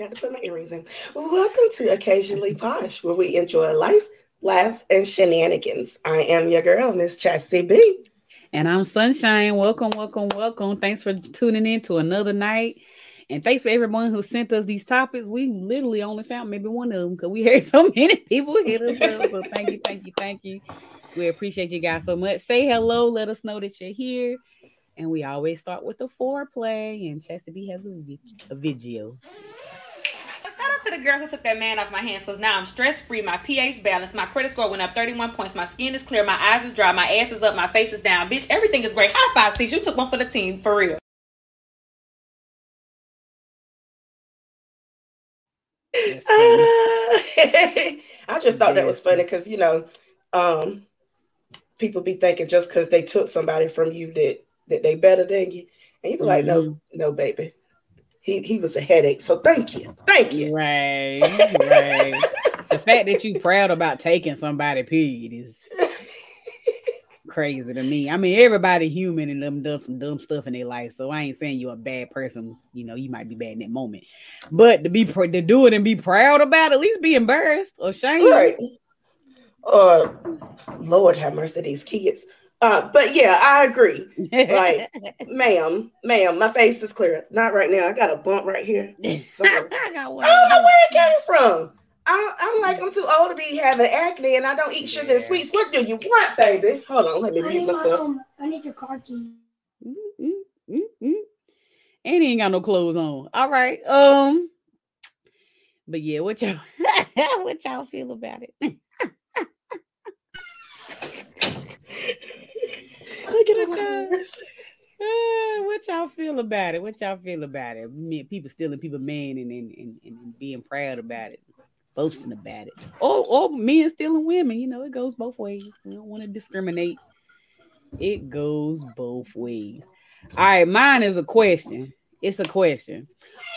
forgot to put my earrings in. Welcome to Occasionally Posh, where we enjoy life, laughs, and shenanigans. I am your girl, Miss Chastity B. And I'm Sunshine. Welcome, welcome, welcome. Thanks for tuning in to another night. And thanks for everyone who sent us these topics. We literally only found maybe one of them because we had so many people hit us up. So thank you, thank you, thank you. We appreciate you guys so much. Say hello. Let us know that you're here. And we always start with the foreplay. And Chastity has a video. Shout out to the girl who took that man off my hands because now I'm stress free. My pH balance, my credit score went up 31 points. My skin is clear. My eyes is dry. My ass is up. My face is down. Bitch, everything is great. High five, sis. You took one for the team for real. I just thought that was funny because you know, um, people be thinking just because they took somebody from you that that they better than you, and you be like, no, Mhm. no, baby, he he was a headache. So thank you, thank you. Right, right. the fact that you proud about taking somebody, period, is crazy to me. I mean, everybody human and them does some dumb stuff in their life. So I ain't saying you're a bad person. You know, you might be bad in that moment, but to be pr- to do it and be proud about it, at least be embarrassed or ashamed. right. Or Lord have mercy, these kids. Uh, but yeah, I agree. Like, ma'am, ma'am, my face is clear. Not right now. I got a bump right here. So- I got one. I don't know where it came from. I, I'm like, I'm too old to be having acne and I don't eat sugar and sweets. What do you want, baby? Hold on, let me I mute need, my, myself. um, I need your car key. Mm, mm, mm, mm. And he ain't got no clothes on. All right. Um. But yeah, what y'all what y'all feel about it? Look at the nerves. Uh, what y'all feel about it? What y'all feel about it? Me, people stealing people man and, and, and, and being proud about it, boasting about it. Or or men stealing women. You know, it goes both ways. We don't want to discriminate. It goes both ways. All right, mine is a question. It's a question.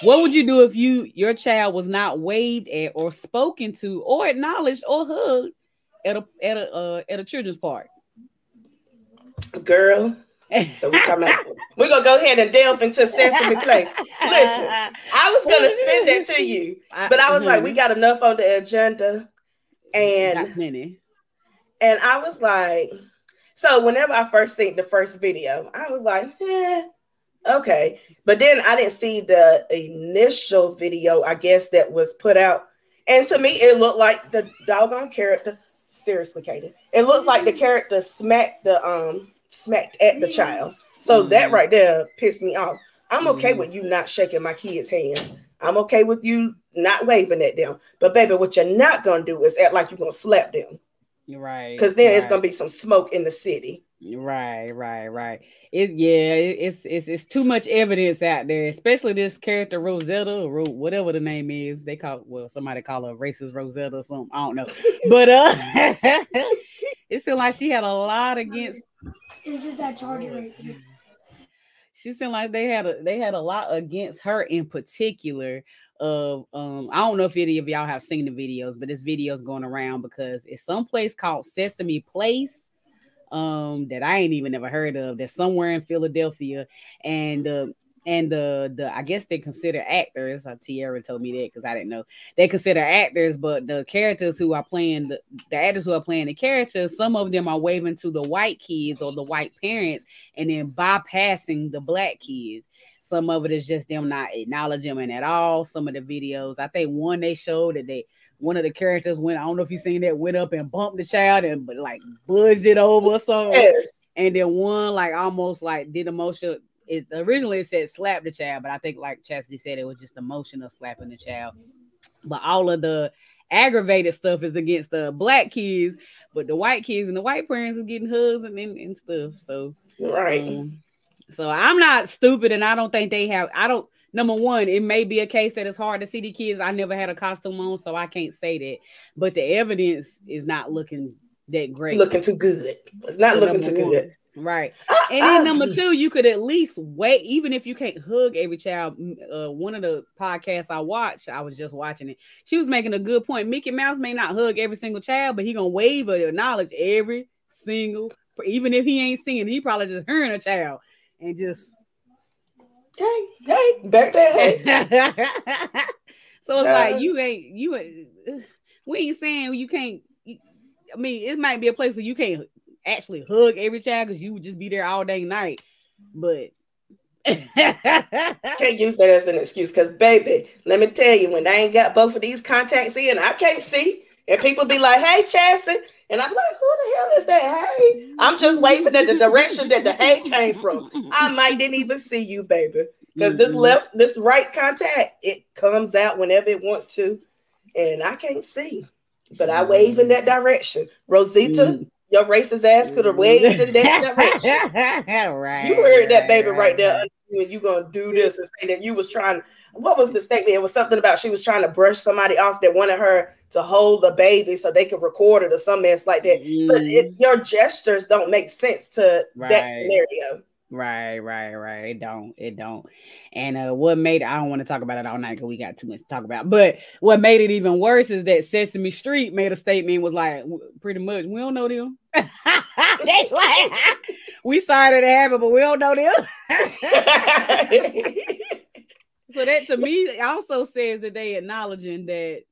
What would you do if you your child was not waved at or spoken to or acknowledged or hugged at a at a uh, at a children's park? Girl. So we're talking about we're gonna go ahead and delve into Sesame Place. Listen, I was gonna send that to you, but I was like, we got enough on the agenda. And plenty. and I was like, so whenever I first seen the first video, I was like, eh, okay. But then I didn't see the initial video, I guess, that was put out. And to me, it looked like the doggone character. Seriously, Katie. It looked like the character smacked the um smacked at the child. So that Mhm. right there pissed me off. I'm okay Mhm. with you not shaking my kids' hands. I'm okay with you not waving at them. But baby, what you're not gonna do is act like you're gonna slap them. You're right. Because then it's gonna be some smoke in the city. Right, right, right. It yeah, it's it's it's too much evidence out there, especially this character Rosetta or whatever the name is. They call well, somebody call her racist Rosetta or something. I don't know, but uh, it seemed like she had a lot against. It's just that charger right here. She seemed like they had a they had a lot against her in particular. Of um, I don't know if any of y'all have seen the videos, but this video is going around because it's some place called Sesame Place um that I ain't even never heard of that's somewhere in Philadelphia and uh and the the I guess they consider actors. Uh, Tierra told me that because I didn't know they consider actors, but the characters who are playing the, the actors who are playing the characters, some of them are waving to the white kids or the white parents and then bypassing the black kids. Some of it is just them not acknowledging them at all. Some of the videos, I think one they showed that they one of the characters went, I don't know if you've seen that, went up and bumped the child and but like budged it over or something. Yes. And then one like almost like did emotion. It originally it said slap the child, but I think like Chastity said it was just emotion of slapping the child. But all of the aggravated stuff is against the black kids, but the white kids and the white parents are getting hugs and, and, and stuff. So Right. um, so I'm not stupid, and I don't think they have. I don't. Number one, it may be a case that it's hard to see the kids. I never had a costume on, so I can't say that. But the evidence is not looking that great. looking too good. It's not So looking too one. good. right. Ah, And then ah. number two, you could at least wait, even if you can't hug every child. Uh, one of the podcasts I watched, I was just watching it. She was making a good point. Mickey Mouse may not hug every single child, but he gonna wave or acknowledge every single, even if he ain't seeing, he probably just hearing a child and just Hey, hey, back that so it's Child. like you ain't you ain't we ain't saying you can't I mean it might be a place where you can't actually hug every child because you would just be there all day and night but can't use that as an excuse because baby, let me tell you, when I ain't got both of these contacts in, I can't see. And people be like, hey, Chassie. And I'm like, who the hell is that? Hey, I'm just waving in the direction that the hey came from. I might didn't even see you, baby. Because this left, this right contact, it comes out whenever it wants to. And I can't see. But I wave in that direction. Rosita, Mm. your racist ass could have waved in that direction. right. You heard that baby right, right, there when you gonna do this and say that you was trying. What was the statement? It was something about she was trying to brush somebody off that wanted her to hold the baby so they could record it or some mess like that. But it, your gestures don't make sense to that Mm. Scenario. Right, right, right. It don't, it don't. And uh what made it, I don't want to talk about it all night because we got too much to talk about. But what made it even worse is that Sesame Street made a statement was like pretty much we don't know them. they like we sorry that it happened, but we don't know them. so that to me also says that they acknowledging that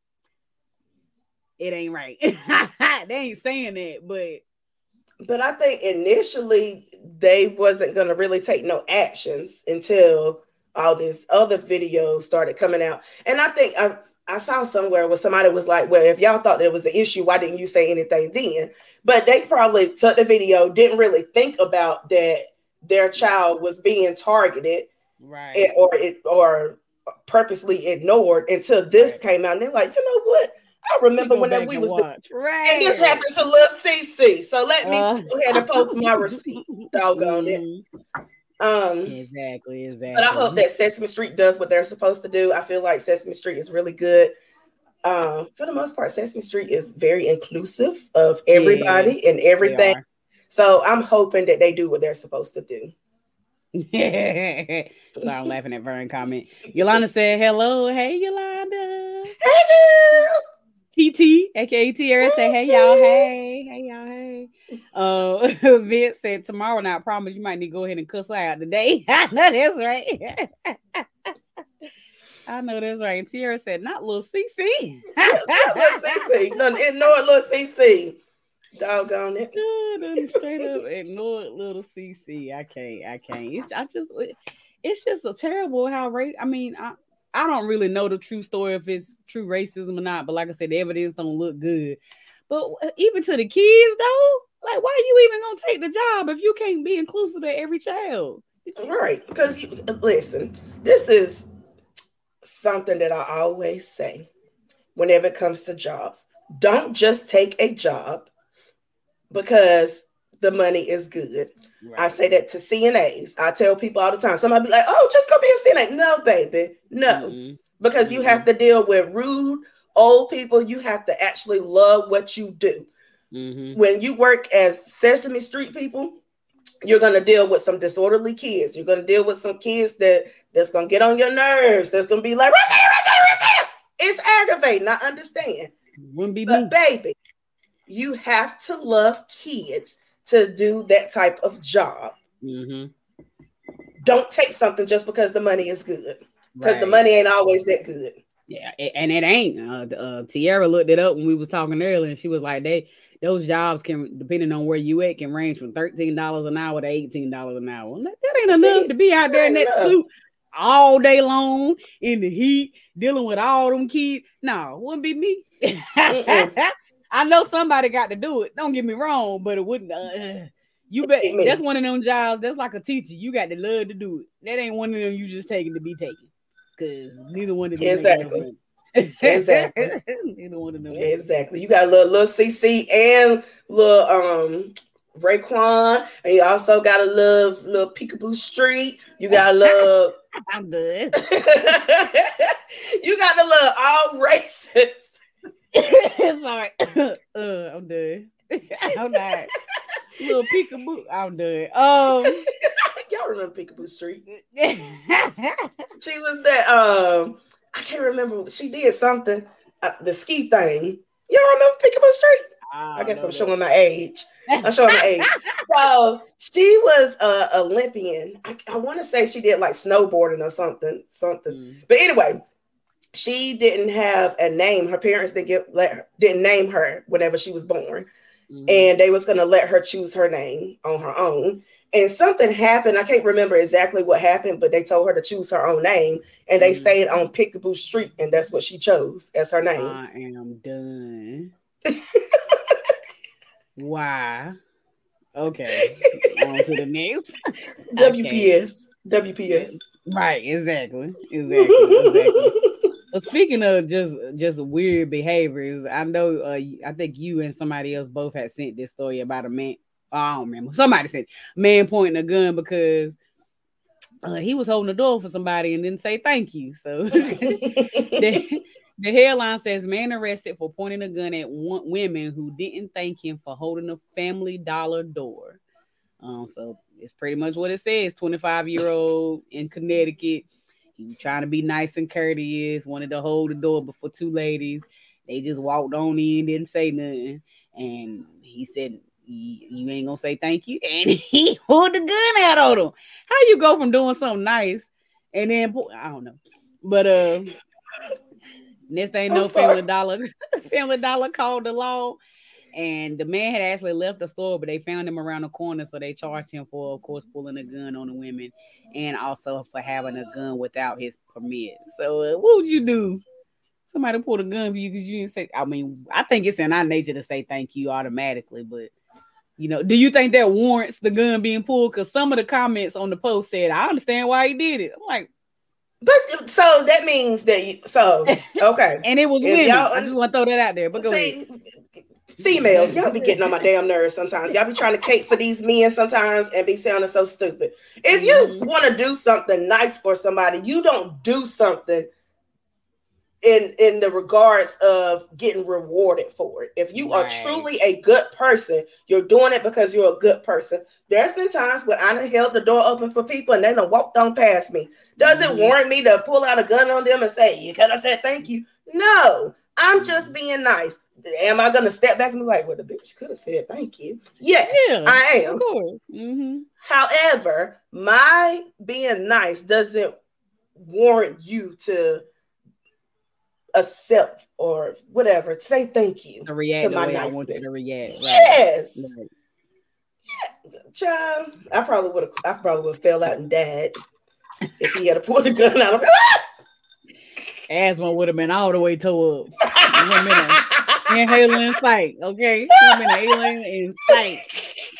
it ain't right. they ain't saying that, but but I think initially they wasn't gonna really take no actions until all these other videos started coming out. And I think I, I saw somewhere where somebody was like, Well, if y'all thought there was an issue, why didn't you say anything then? But they probably took the video, didn't really think about that their child was being targeted right. and- or it or purposely ignored until this Right. came out. And they're like, you know what? I remember whenever we was watch. right. and this happened to Lil CC. So let me Uh. go ahead and post my receipt. Doggone it. Mhm. Um, Exactly, exactly. but I hope that Sesame Street does what they're supposed to do. I feel like Sesame Street is really good. Um, for the most part, Sesame Street is very inclusive of everybody and everything. So I'm hoping that they do what they're supposed to do. Sorry, I'm laughing at Vern comment. Yolanda said, "Hello, hey Yolanda." Hey girl. TT, aka Tierra said, "Hey y'all, hey, hey y'all, hey." Uh, Vince said, "Tomorrow now, I promise you might need to go ahead and cuss out today." I know that's right. I know that's right. And Tierra said, "Not little CC." Little CC. No, ignore little CC. Doggone it. Good, straight up ignore it, little CC. I can't. I can't. It's, I just. It's just a terrible how race. I mean, I I don't really know the true story if it's true racism or not. But like I said, the evidence don't look good. But uh, even to the kids though, like why are you even gonna take the job if you can't be inclusive to every child? Right. Because you uh, listen, this is something that I always say whenever it comes to jobs. Don't just take a job because the money is good. I say that to CNAs. I tell people all the time. Somebody be like, "Oh, just go be a CNA." No, baby, no, Mm-mm. because you have to deal with rude old people. You have to actually love what you do. Mhm. When you work as Sesame Street people, you're gonna deal with some disorderly kids. You're gonna deal with some kids that that's gonna get on your nerves. That's gonna be like, Rosetta, Rosetta, Rosetta. It's aggravating. I understand. Wouldn't be me. But baby, you have to love kids to do that type of job. hmm Don't take something just because the money is good. Because the money ain't always that good. Yeah, and it ain't. Uh, uh, Tierra looked it up when we was talking earlier, and she was like, "They those jobs can, depending on where you at, can range from thirteen dollars an hour to eighteen dollars an hour. That, that ain't enough See, to be out there in that ain't suit all day long in the heat, dealing with all them kids. No, wouldn't be me. I know somebody got to do it. Don't get me wrong, but it wouldn't. Uh, you bet. That's one of them jobs. That's like a teacher. You got to love to do it. That ain't one of them you just taking to be taken. Cause neither one of them Exactly. Exactly. neither one of them. Exactly. You got a little little CC and little um Raekwon, and you also got a little little Picabo Street. You got a love. I'm good. you got the love all races. Sorry. uh, I'm done. I'm not. Little peekaboo. I'm done. Um. Y'all remember Picabo Street? She was that um I can't remember. She did something uh, the ski thing. Y'all remember Picabo Street? I guess I'm showing my age. I'm showing my age. So she was a Olympian. I, I want to say she did like snowboarding or something, something. Mm. But anyway, she didn't have a name. Her parents didn't get let her, didn't name her whenever she was born, mm. and they was gonna let her choose her name on her own. And something happened. I can't remember exactly what happened, but they told her to choose her own name, and they mm. stayed on Picabo Street, and that's what she chose as her name. I am done. Why? Okay. On to the next. WPS. Okay. WPS. Right, exactly. Exactly. exactly. Well, speaking of just just weird behaviors, I know uh, I think you and somebody else both had sent this story about a man. Oh, I don't remember. Somebody said man pointing a gun because uh, he was holding the door for somebody and didn't say thank you. So the, the headline says man arrested for pointing a gun at one, women who didn't thank him for holding a family dollar door. Um, so it's pretty much what it says. 25 year old in Connecticut. He trying to be nice and courteous, wanted to hold the door before two ladies. They just walked on in, didn't say nothing. And he said, You ain't gonna say thank you. And he pulled the gun out on him. How you go from doing something nice and then I don't know. But uh next thing no family dollar, family dollar called the law and the man had actually left the store, but they found him around the corner, so they charged him for, of course, pulling a gun on the women, and also for having a gun without his permit. So, uh, what would you do? Somebody pulled a gun for you because you didn't say. I mean, I think it's in our nature to say thank you automatically, but you know, do you think that warrants the gun being pulled? Because some of the comments on the post said, "I understand why he did it." I'm like, but so that means that you, so okay, and it was women. I just want to throw that out there. But go see, females, y'all be getting on my damn nerves sometimes. Y'all be trying to cape for these men sometimes and be sounding so stupid. If you mm-hmm. want to do something nice for somebody, you don't do something in in the regards of getting rewarded for it. If you right. are truly a good person, you're doing it because you're a good person. There's been times when I held the door open for people and they don't walk on past me. Does mm-hmm. it warrant me to pull out a gun on them and say, "You could have said thank you"? No, I'm just being nice am I gonna step back and be like, well, the bitch could have said thank you? Yes, yeah, I am. Of course. Mm-hmm. However, my being nice doesn't warrant you to accept or whatever. Say thank you to, react to my nice I want you to react. Right. Yes. Right. Yeah, child. I probably would have. I probably would have fell out and died if he had pulled the gun out of me. Asthma would have been all the way tore up inhaler in sight. Okay, I'm inhaling in sight.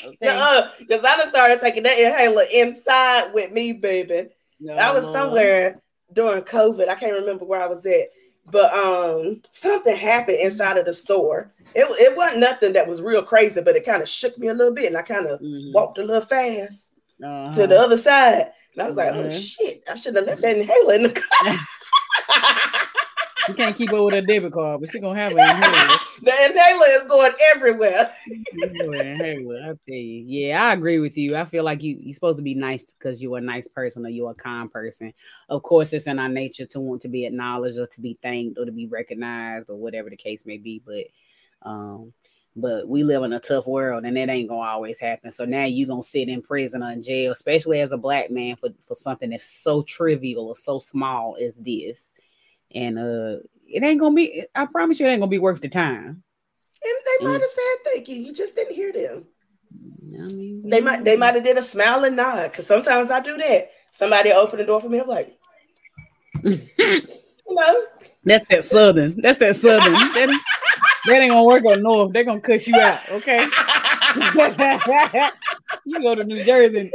Okay, because I just started taking that inhaler inside with me, baby. No, I was somewhere during COVID. I can't remember where I was at, but um, something happened inside of the store. It, it wasn't nothing that was real crazy, but it kind of shook me a little bit, and I kind of mm-hmm. walked a little fast uh-huh. to the other side. And I was like, oh uh-huh. shit, I should have left that inhaler in the car. You can't keep up with a debit card, but she's gonna have it. the inhaler is going everywhere. inhaler, I tell you. Yeah, I agree with you. I feel like you you're supposed to be nice because you're a nice person or you're a kind person. Of course, it's in our nature to want to be acknowledged or to be thanked or to be recognized or whatever the case may be. But um, but we live in a tough world and that ain't gonna always happen. So now you gonna sit in prison or in jail, especially as a black man for, for something that's so trivial or so small as this and uh it ain't gonna be i promise you it ain't gonna be worth the time and they might have said thank you you just didn't hear them I mean, they might they might have did a smile and nod because sometimes I do that. Somebody open the door for me, I'm like, you know, that's that southern. That's that southern. that, that ain't gonna work on north. They're gonna cuss you out, okay? you go to New Jersey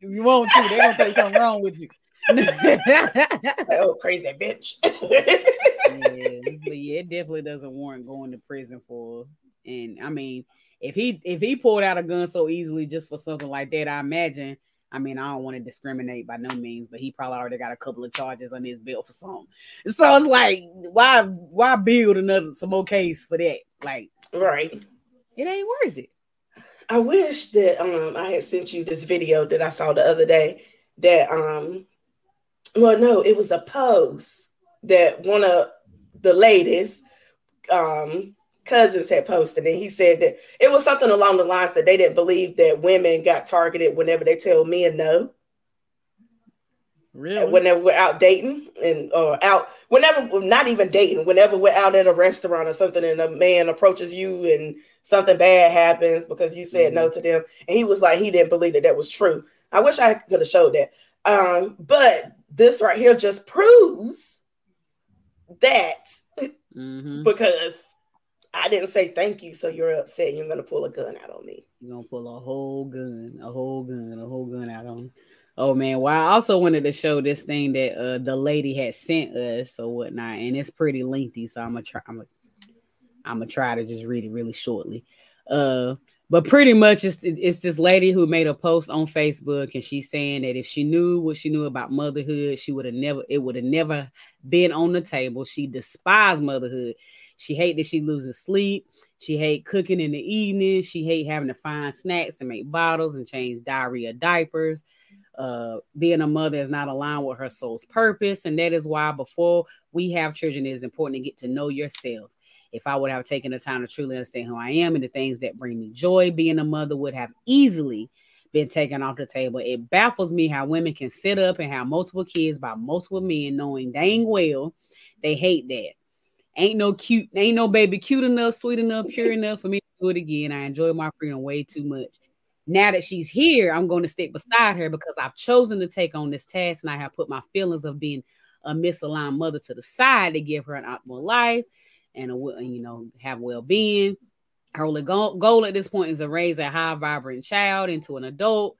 if you want to. They're gonna think something wrong with you. oh, crazy bitch. yeah, but yeah, it definitely doesn't warrant going to prison for. And I mean, if he if he pulled out a gun so easily just for something like that, I imagine. I mean, I don't want to discriminate by no means, but he probably already got a couple of charges on his bill for something. So it's like, why why build another some more case for that? Like, right? It ain't worth it. I wish that um I had sent you this video that I saw the other day that um well, no, it was a post that one of the ladies um cousins had posted, and he said that it was something along the lines that they didn't believe that women got targeted whenever they tell men no. Really? Whenever we're out dating and or out, whenever not even dating, whenever we're out at a restaurant or something, and a man approaches you and something bad happens because you said mm-hmm. no to them, and he was like he didn't believe that that was true. I wish I could have showed that. Um, but this right here just proves that mm-hmm. because I didn't say thank you, so you're upset. You're gonna pull a gun out on me. You're gonna pull a whole gun, a whole gun, a whole gun out on me. Oh man, well, I also wanted to show this thing that uh the lady had sent us or whatnot, and it's pretty lengthy, so I'm gonna try. I'm gonna, I'm gonna try to just read it really shortly. Uh, but pretty much it's it's this lady who made a post on Facebook, and she's saying that if she knew what she knew about motherhood, she would have never it would have never been on the table. She despised motherhood. She hate that she loses sleep. She hate cooking in the evening. She hate having to find snacks and make bottles and change diarrhea diapers. Uh, being a mother is not aligned with her soul's purpose, and that is why before we have children, it is important to get to know yourself. If I would have taken the time to truly understand who I am and the things that bring me joy, being a mother would have easily been taken off the table. It baffles me how women can sit up and have multiple kids by multiple men, knowing dang well they hate that. Ain't no cute, ain't no baby cute enough, sweet enough, pure enough for me to do it again. I enjoy my freedom way too much. Now that she's here, I'm going to stick beside her because I've chosen to take on this task and I have put my feelings of being a misaligned mother to the side to give her an optimal life and a you know have well-being. Her only goal at this point is to raise a high vibrant child into an adult.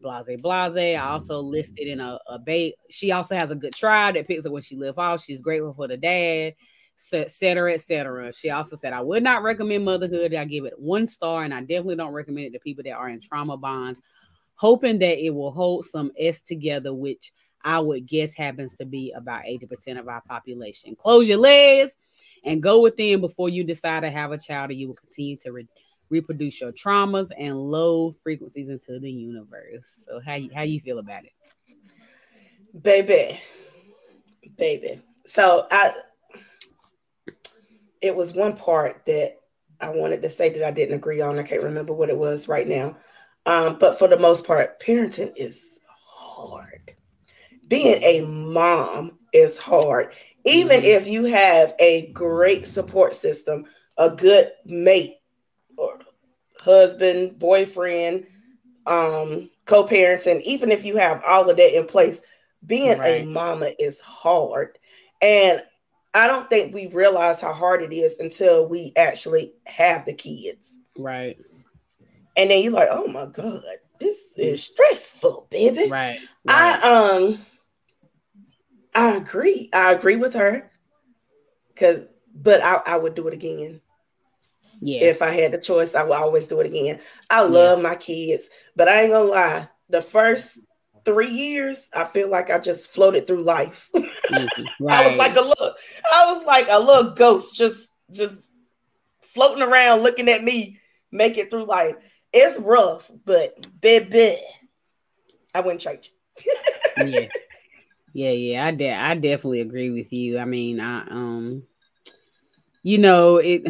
Blase blase. I mm-hmm. also listed in a, a bait. She also has a good tribe that picks up when she live off. She's grateful for the dad etc., etc. She also said, I would not recommend motherhood. I give it one star, and I definitely don't recommend it to people that are in trauma bonds, hoping that it will hold some S together, which I would guess happens to be about 80% of our population. Close your legs and go within before you decide to have a child, or you will continue to re- reproduce your traumas and low frequencies into the universe. So, how you, how you feel about it? Baby, baby. So, I it was one part that I wanted to say that I didn't agree on. I can't remember what it was right now. Um, but for the most part, parenting is hard. Being a mom is hard. Even mm-hmm. if you have a great support system, a good mate or husband, boyfriend, um, co-parents, and even if you have all of that in place, being right. a mama is hard. And I don't think we realize how hard it is until we actually have the kids. Right. And then you're like, oh my God, this is stressful, baby. Right. right. I um I agree. I agree with her. Cause but I, I would do it again. Yeah. If I had the choice, I would always do it again. I love yeah. my kids, but I ain't gonna lie. The first three years, I feel like I just floated through life. Mm-hmm. Right. I was like a little, I was like a little ghost, just just floating around, looking at me, make it through life. It's rough, but baby, I went church. yeah, yeah, yeah. I de- I definitely agree with you. I mean, I um, you know it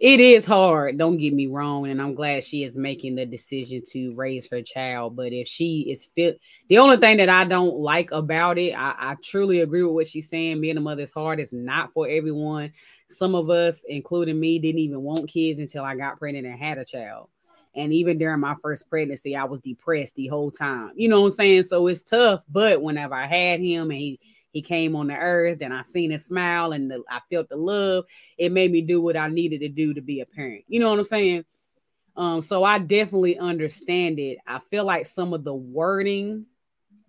it is hard don't get me wrong and i'm glad she is making the decision to raise her child but if she is fit the only thing that i don't like about it I, I, truly agree with what she's saying being a mother is hard it's not for everyone some of us including me didn't even want kids until i got pregnant and had a child and even during my first pregnancy i was depressed the whole time you know what i'm saying so it's tough but whenever i had him and he he came on the earth and I seen his smile and the, I felt the love. It made me do what I needed to do to be a parent. You know what I'm saying? Um, so I definitely understand it. I feel like some of the wording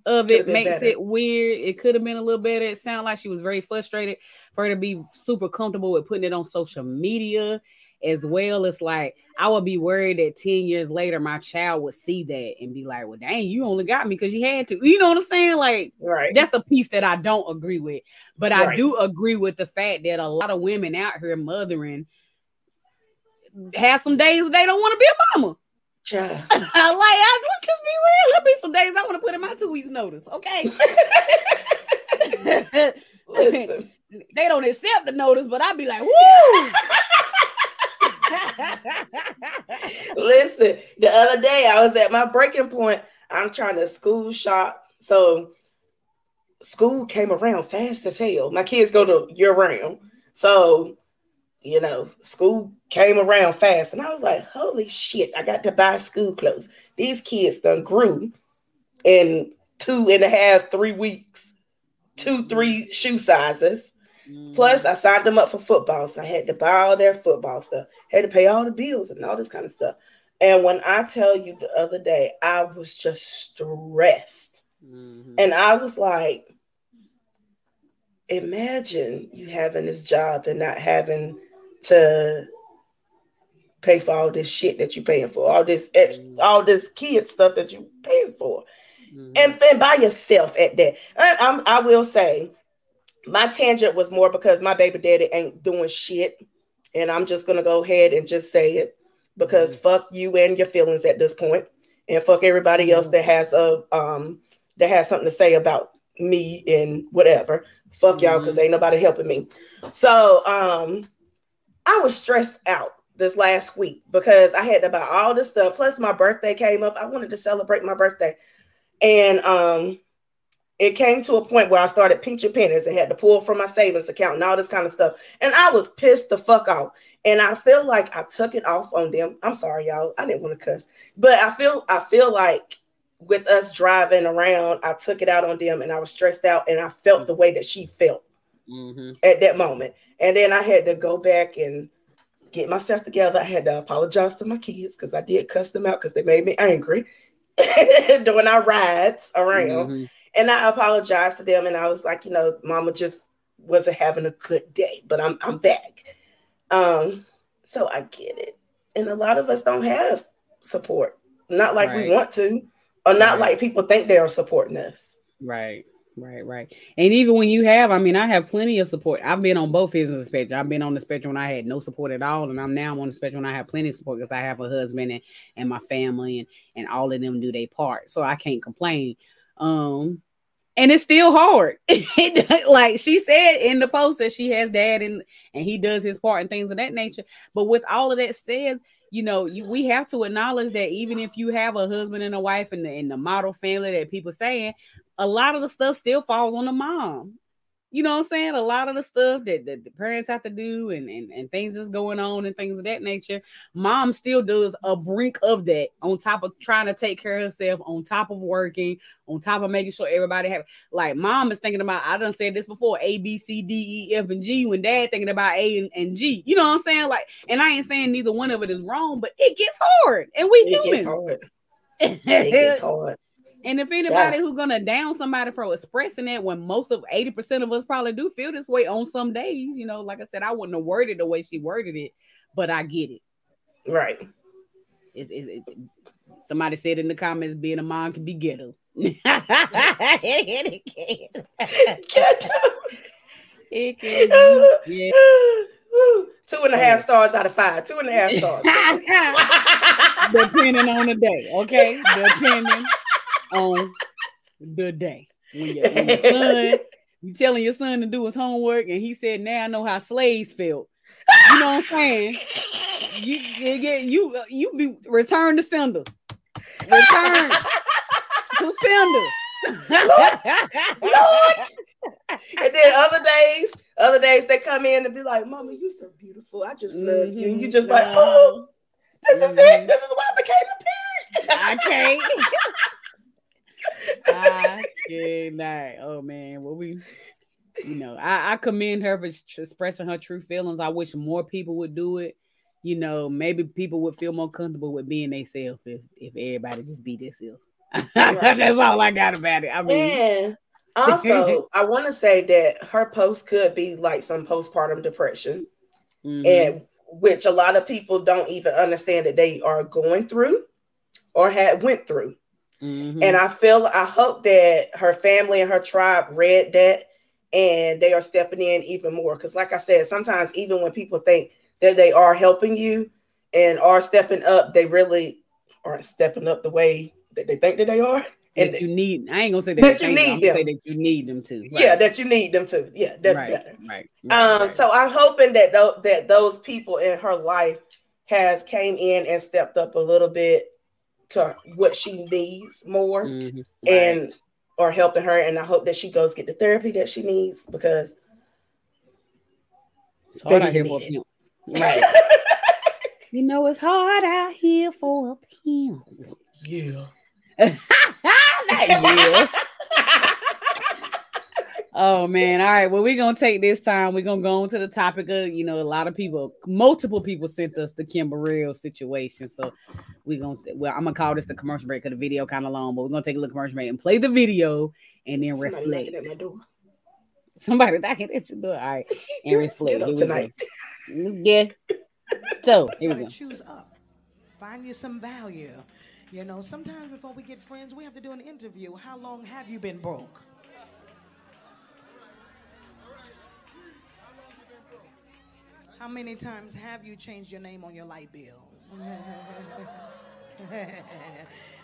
of it makes better. it weird. It could have been a little better. It sounded like she was very frustrated for her to be super comfortable with putting it on social media as well. It's like I would be worried that 10 years later my child would see that and be like, Well, dang, you only got me because you had to. You know what I'm saying? Like, right. that's the piece that I don't agree with. But right. I do agree with the fact that a lot of women out here mothering have some days they don't want to be a mama. Child. like, I, let's just be real. There'll be some days I want to put in my two weeks notice. Okay. They don't accept the notice, but I'd be like, woo. Listen, the other day I was at my breaking point. I'm trying to school shop. So school came around fast as hell. My kids go to year round. So, you know, school came around fast. And I was like, holy shit, I got to buy school clothes. These kids done grew in two and a half, three weeks, two, three shoe sizes. Plus, I signed them up for football, so I had to buy all their football stuff, had to pay all the bills and all this kind of stuff. And when I tell you the other day, I was just stressed. Mhm. And I was like, imagine you having this job and not having to pay for all this shit that you're paying for, all this ex- all this kid stuff that you're paying for Mhm. and, and by yourself at that. I, I'm, I will say, my tangent was more because my baby daddy ain't doing shit, and I'm just gonna go ahead and just say it because fuck you and your feelings at this point, and fuck everybody else that has a um that has something to say about me and whatever. Fuck y'all because ain't nobody helping me. So um, I was stressed out this last week because I had to buy all this stuff. Plus, my birthday came up. I wanted to celebrate my birthday. And um, it came to a point where I started pinching pennies and had to pull from my savings account and all this kind of stuff. And I was pissed the fuck off. And I feel like I took it off on them. I'm sorry, y'all. I didn't want to cuss, but I feel I feel like with us driving around, I took it out on them, and I was stressed out, and I felt the way that she felt Mhm. at that moment. And then I had to go back and get myself together. I had to apologize to my kids because I did cuss them out because they made me angry during our rides around. Mhm. And I apologized to them and I was like, you know, mama just wasn't having a good day, but I'm I'm back. Um, so I get it. And a lot of us don't have support, not like Right. we want to, or not Right. like people think they are supporting us. Right, right, right. And even when you have, I mean, I have plenty of support. I've been on both ends of the spectrum. I've been on the spectrum when I had no support at all, and I'm now on the spectrum when I have plenty of support because I have a husband and, and my family, and and all of them do their part. So I can't complain. Um, and it's still hard. like she said in the post that she has dad and and he does his part and things of that nature. But with all of that says, you know, you, we have to acknowledge that even if you have a husband and a wife in the in the model family that people saying, a lot of the stuff still falls on the mom. You know what I'm saying? A lot of the stuff that, that the parents have to do and, and, and things that's going on and things of that nature, mom still does a brink of that on top of trying to take care of herself, on top of working, on top of making sure everybody have like mom is thinking about I done said this before A, B, C, D, E, F, and G when dad thinking about A and, and G. You know what I'm saying? Like, and I ain't saying neither one of it is wrong, but it gets hard and we It gets human. hard. It gets hard. And if anybody who's gonna down somebody for expressing that, when most of 80% of us probably do feel this way on some days, you know, like I said, I wouldn't have worded the way she worded it, but I get it. Right. It's, it's, it somebody said in the comments, being a mom can be ghetto. it can. Get It can be, yeah. Two and a half stars out of five. Two and a half stars. Depending on the day, okay? Depending on the day. When your, when your son, you telling your son to do his homework, and he said, "Now I know how slaves felt." You know what I'm saying? You, you you you be return to sender. Return to sender. Lord. and then other days, other days they come in and be like, "Mama, you so beautiful. I just love you." And you just like, Mhm. "Oh, this is Mhm. it. This is why I became a parent." I can't. I cannot. Oh man, well we, you know, I, I commend her for expressing her true feelings. I wish more people would do it. You know, maybe people would feel more comfortable with being themselves if if everybody just be themselves. That's all I got about it. I mean, And also, I want to say that her post could be like some postpartum depression, mhm, and which a lot of people don't even understand that they are going through or had went through. Mhm. And I feel, I hope that her family and her tribe read that and they are stepping in even more. Because, like I said, sometimes even when people think that they are helping you and are stepping up, they really aren't stepping up the way that they think that they are. And that you need. I ain't gonna say that, That you need them. Say that you need them to. Right. yeah, that you need them to. Yeah, that's right, better. Right. right, Um, right. so I'm hoping that tho- that those people in her life has came in and stepped up a little bit to what she needs more Mhm, right. and or helping her. And I hope that she goes get the therapy that she needs because It's hard out here you for pimp. Right. you know it's hard out here for a pimp. yeah. You. Oh man. All right. Well, we're gonna take this time. We're gonna go on to the topic of, you know, a lot of people, multiple people sent us the Kim Burrell situation. So we're gonna well, I'm gonna call this the commercial break because the video kind of long, but we're gonna take a look commercial break and play the video and then Somebody reflect. knocking at my door. Somebody knocking at your door. All right. And reflect. Get up Here tonight. go. Let's so here we go. choose up. Find you some value. You know, sometimes before we get friends, we have to do an interview. How long have you been broke? How many times have you changed your name on your light bill?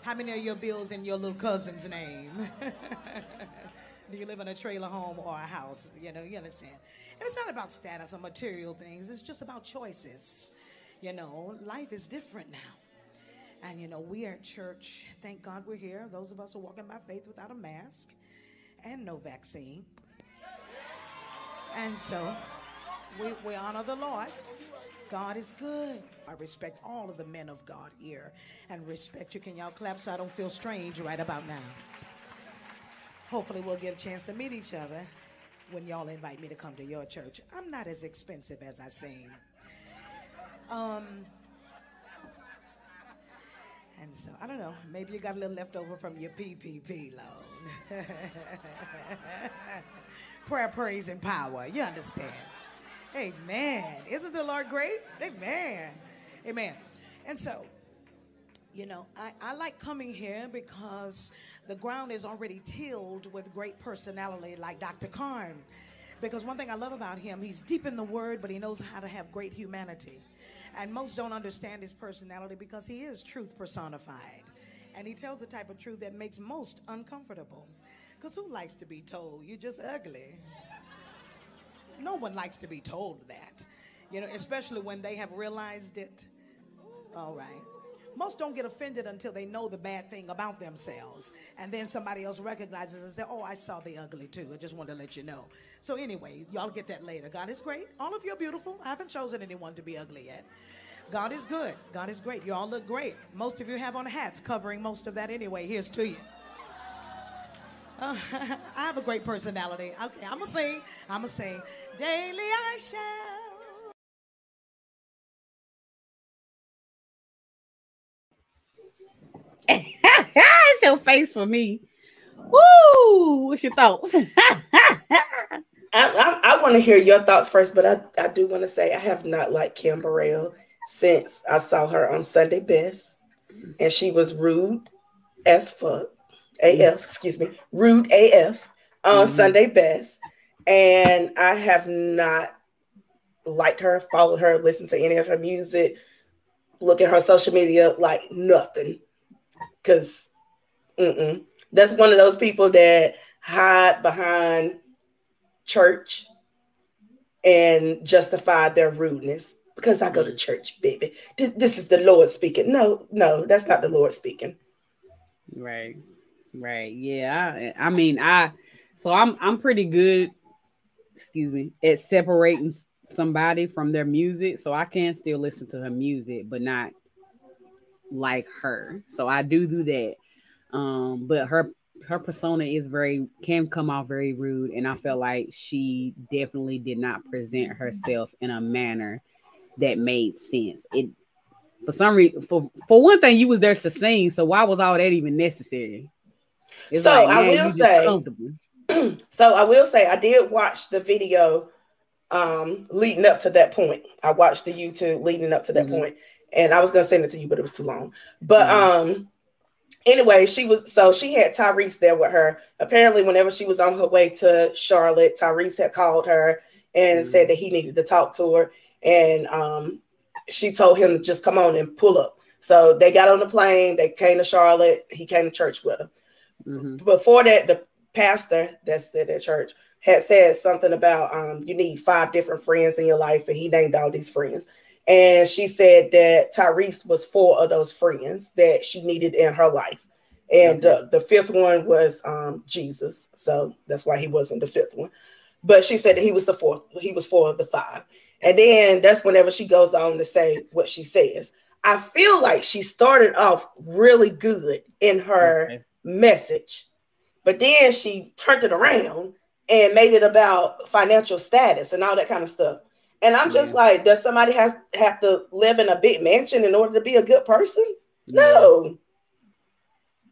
How many of your bills in your little cousin's name? Do you live in a trailer home or a house? You know, you understand. And it's not about status or material things, it's just about choices. You know, life is different now. And you know, we are at church. Thank God we're here. Those of us who are walking by faith without a mask and no vaccine. And so we, we honor the Lord. God is good. I respect all of the men of God here and respect you. Can y'all clap so I don't feel strange right about now? Hopefully, we'll get a chance to meet each other when y'all invite me to come to your church. I'm not as expensive as I seem. Um, and so, I don't know, maybe you got a little left over from your PPP loan. Prayer, praise, and power. You understand? Amen. Isn't the Lord great? Amen. Amen. And so, you know, I, I like coming here because the ground is already tilled with great personality like Dr. Karn. Because one thing I love about him, he's deep in the word, but he knows how to have great humanity. And most don't understand his personality because he is truth personified. And he tells the type of truth that makes most uncomfortable. Because who likes to be told you're just ugly? No one likes to be told that. You know, especially when they have realized it. All right. Most don't get offended until they know the bad thing about themselves. And then somebody else recognizes and says, Oh, I saw the ugly too. I just wanted to let you know. So, anyway, y'all get that later. God is great. All of you are beautiful. I haven't chosen anyone to be ugly yet. God is good. God is great. You all look great. Most of you have on hats covering most of that anyway. Here's to you. Uh, I have a great personality. Okay, I'm to sing. I'm to sing. Daily I shall. it's your face for me. Woo! What's your thoughts? I, I, I want to hear your thoughts first, but I, I do want to say I have not liked Kim Burrell since I saw her on Sunday Best, and she was rude as fuck. AF, excuse me, rude AF on Mhm. Sunday Best, and I have not liked her, followed her, listened to any of her music, look at her social media, like nothing, because that's one of those people that hide behind church and justify their rudeness because I go to church, baby. This is the Lord speaking. No, no, that's not the Lord speaking. Right. Right. Yeah. I, I mean, I so I'm I'm pretty good, excuse me, at separating somebody from their music. So I can still listen to her music, but not like her. So I do do that. Um, but her her persona is very can come off very rude, and I felt like she definitely did not present herself in a manner that made sense. It for some reason for for one thing, you was there to sing, so why was all that even necessary? So, I will say- So I will say I did watch the video um leading up to that point. I watched the YouTube leading up to that Mhm. point, and I was gonna send it to you, but it was too long. But Mhm. um anyway, she was so she had Tyrese there with her. Apparently, whenever she was on her way to Charlotte, Tyrese had called her and Mhm. said that he needed to talk to her, and um she told him to just come on and pull up. So they got on the plane, they came to Charlotte, he came to church with her. Mhm. before that, the pastor that's at church had said something about um, you need five different friends in your life, and he named all these friends. And she said that Tyrese was four of those friends that she needed in her life. And uh, the fifth one was um, Jesus. So that's why he wasn't the fifth one. But she said that he was the fourth, he was four of the five. And then that's whenever she goes on to say what she says. I feel like she started off really good in her Okay. Message, but then she turned it around and made it about financial status and all that kind of stuff. And I'm just Yeah. like, does somebody has have to live in a big mansion in order to be a good person? No.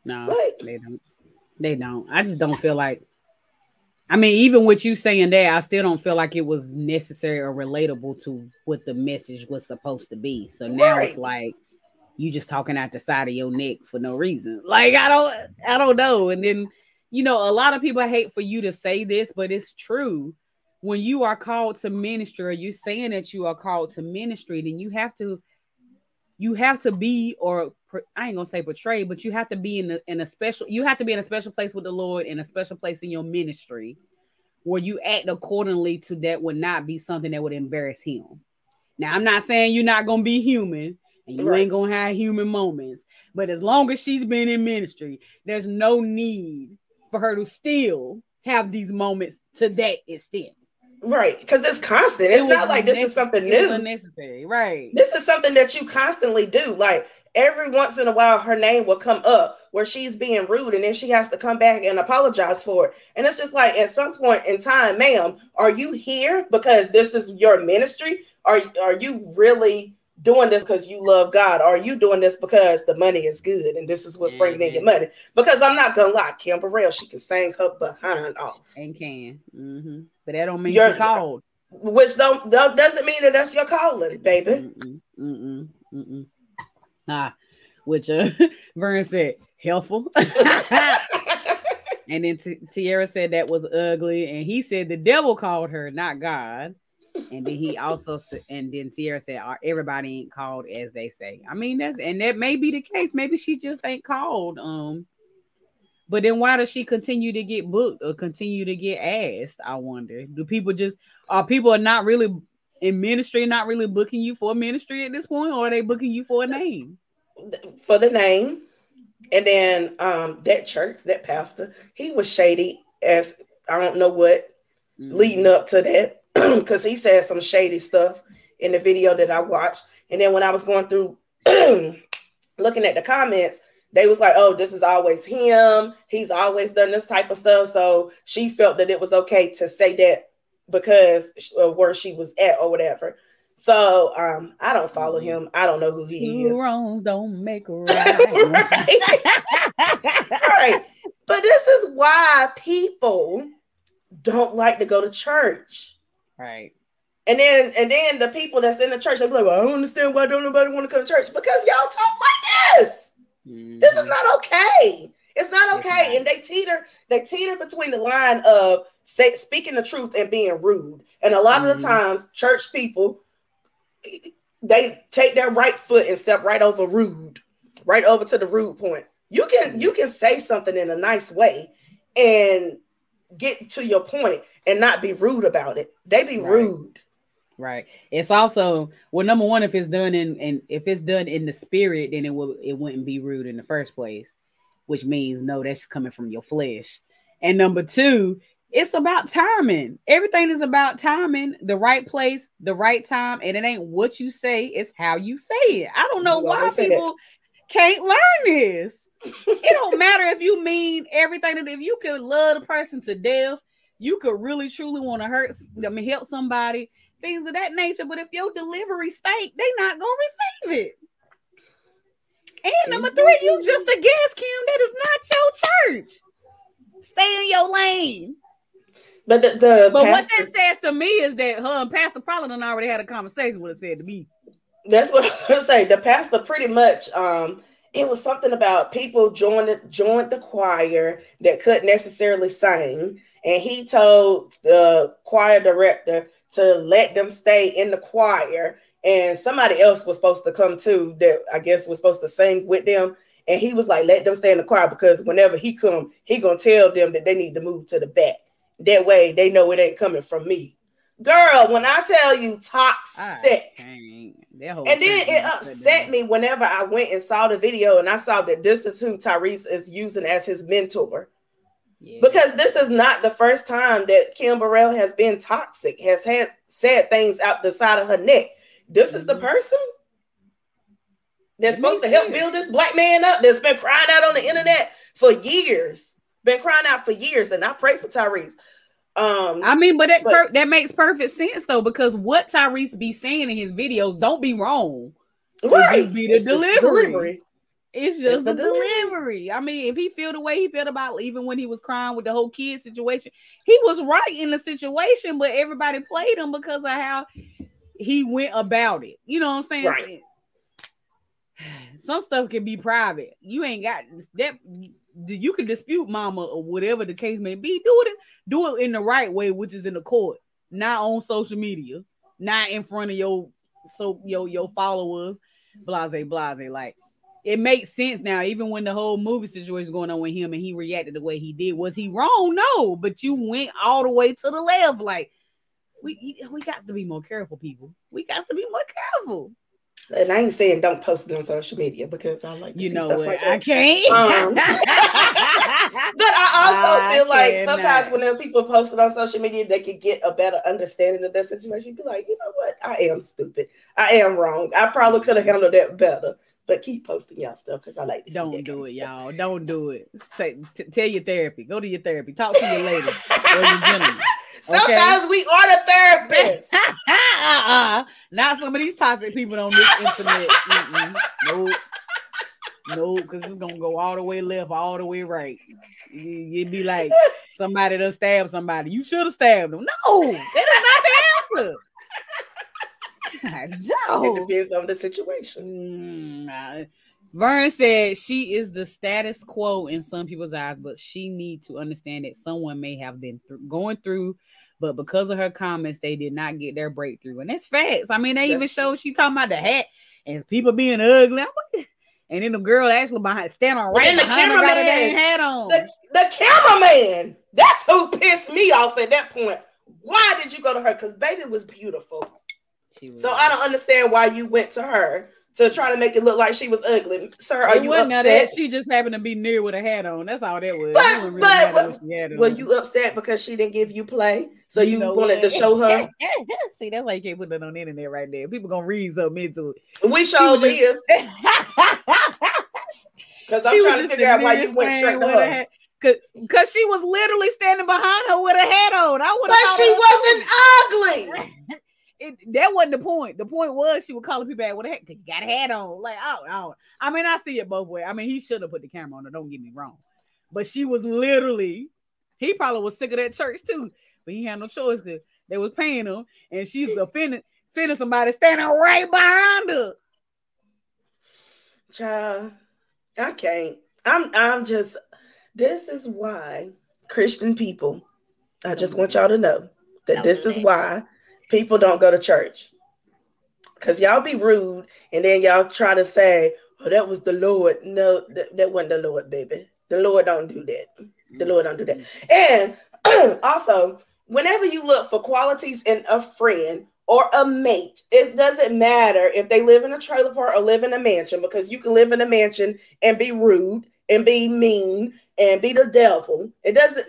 No, Like- they don't. They don't. I just don't feel like. I mean, even with you saying that, I still don't feel like it was necessary or relatable to what the message was supposed to be. So now it's like you just talking out the side of your neck for no reason. Like I don't, I don't know. And then you know, a lot of people hate for you to say this, but it's true. When you are called to ministry, or you're saying that you are called to ministry, then you have to you have to be or I ain't gonna say portray, but you have to be in the in a special you have to be in a special place with the Lord in a special place in your ministry where you act accordingly to that would not be something that would embarrass him. Now I'm not saying you're not gonna be human and you Right. ain't gonna have human moments, but as long as she's been in ministry, there's no need for her to still have these moments to that extent. Right. Because it's constant. It's It not like this is something new. unnecessary, right? This is something that you constantly do. Like every once in a while, her name will come up where she's being rude, and then she has to come back and apologize for it. And it's just like at some point in time, ma'am, are you here because this is your ministry? Are are you really doing this because you love God? Or are you doing this because the money is good and this is what's bringing in your Mhm. money? Because I'm not gonna lie, Kim Burrell, she can sing her behind off, and can. hmm But that don't mean You're- called. which don't, don't doesn't mean that that's your calling, baby. Mm-mm, mm-mm, mm-mm. Ah, which uh, Vern said helpful, and then T- Tierra said that was ugly, and he said the devil called her, not God. And then he also and then Tierra said, "Are everybody ain't called as they say?" I mean, that's and that may be the case. Maybe she just ain't called. Um, but then why does she continue to get booked or continue to get asked? I wonder. Do people just are people are not really in ministry, not really booking you for ministry at this point, or are they booking you for a name? for the name. And then um that church, that pastor, he was shady as I don't know what Mm-hmm. leading up to that because he said some shady stuff in the video that I watched. And then when I was going through looking at the comments, they was like, "Oh, this is always him. He's always done this type of stuff." So she felt that it was okay to say that because of where she was at or whatever. So um, I don't follow him. I don't know who he is. Two wrongs don't make a right. right. right. But this is why people don't like to go to church. Right. And then and then the people that's in the church, they be like, well, I don't understand why don't nobody want to come to church. Because y'all talk like this. This is not okay. It's not It's okay. not. And they teeter, they teeter between the line of say, speaking the truth and being rude. And a lot of Mhm. the times, church people they take their right foot and step right over rude, right over to the rude point. You can you can say something in a nice way and get to your point and not be rude about it. They be Right. rude. Right. It's also well, number one, if it's done in and if it's done in the spirit, then it will it wouldn't be rude in the first place, which means no, that's coming from your flesh. And number two, it's about timing. Everything is about timing, the right place, the right time, and it ain't what you say, it's how you say it. I don't know You why people can't learn this. it don't matter if you mean everything if you could love the person to death, you could really truly want to hurt I mean help somebody, things of that nature. But if your delivery stink, they not gonna receive it. And number three, you just a guest, Kim. That is not your church. Stay in your lane. But the, the But what that says to me is that her and Pastor probably done already had a conversation with it said to me. That's what I was say. The pastor pretty much um it was something about people joined joined the choir that couldn't necessarily sing, and he told the choir director to let them stay in the choir, and somebody else was supposed to come too that I guess was supposed to sing with them, and he was like, "Let them stay in the choir because whenever he come, he gonna tell them that they need to move to the back. That way, they know it ain't coming from me." Girl, when I tell you toxic, and then it upset me whenever I went and saw the video and I saw that this is who Tyrese is using as his mentor. Yeah. Because this is not the first time that Kim Burrell has been toxic, has had said things out the side of her neck. This mm-hmm. is the mm-hmm. person that's supposed to help build this black man up that's been crying out on the internet for years, been crying out for years. And I pray for Tyrese. Um, I mean, but that but, per- that makes perfect sense though, because what Tyrese be saying in his videos, don't be wrong. Right, be the delivery. delivery. It's just it's the, the delivery. delivery. I mean, if he feel the way he felt about even when he was crying with the whole kid situation, he was right in the situation, but everybody played him because of how he went about it. You know what I'm saying? Right. Some stuff can be private. You ain't got that you can dispute mama or whatever the case may be. Do it, do it in the right way, which is in the court, not on social media, not in front of your so your your followers, blase blase. Like it makes sense now, even when the whole movie situation is going on with him and he reacted the way he did. Was he wrong? No, but you went all the way to the left. Like we we got to be more careful, people. We got to be more careful. And I ain't saying don't post it on social media because I like you know what like I can't. Um, but I also I feel like sometimes when people post it on social media, they could get a better understanding of their situation. Be like, you know what? I am stupid. I am wrong. I probably could have handled that better. But keep posting y'all stuff because I like to Don't do it, y'all. Don't do it. Say, t- tell your therapy. Go to your therapy. Talk to your lady or your gentleman. Sometimes we are the therapists. uh-uh. Not some of these toxic people on this internet. Nope. No, because it's gonna go all the way left, all the way right. You'd be like somebody to stab somebody. You should have stabbed them. No, that is not the answer. I don't. It depends on the situation. Mm, Vern said she is the status quo in some people's eyes, but she need to understand that someone may have been th- going through, but because of her comments, they did not get their breakthrough, and that's facts. I mean, they that's even showed she talking about the hat and people being ugly. and then the girl actually behind standing right and the cameraman hat on. The, the cameraman. That's who pissed me off at that point. Why did you go to her? Because baby was beautiful. Was. So I don't understand why you went to her to try to make it look like she was ugly. Sir, are it you upset? That. She just happened to be near with a hat on. That's all that was. But, really but were you upset because she didn't give you play? So you, you know wanted what? to show her? See, that's why you can't put that on the internet right there. People gonna read something into it. We show Liz. Because I'm trying to figure out why you went straight to her. Cause, Cause she was literally standing behind her with a hat on. I would But she wasn't ugly. it, that wasn't the point. The point was she would call people back with a hat because you got a hat on. Like, oh, oh, I mean, I see it both ways. I mean, he should have put the camera on her. Don't get me wrong, but she was literally. He probably was sick of that church too, but he had no choice because they was paying him, and she's offending, offending somebody standing right behind her. Child, I can't. I'm. I'm just. This is why Christian people. I just want y'all to know that this is why people don't go to church because y'all be rude and then y'all try to say, "Oh, that was the Lord." No, that, wasn't the Lord, baby. The Lord don't do that. The Lord don't do that. And also, whenever you look for qualities in a friend or a mate, it doesn't matter if they live in a trailer park or live in a mansion because you can live in a mansion and be rude and be mean and be the devil. It doesn't.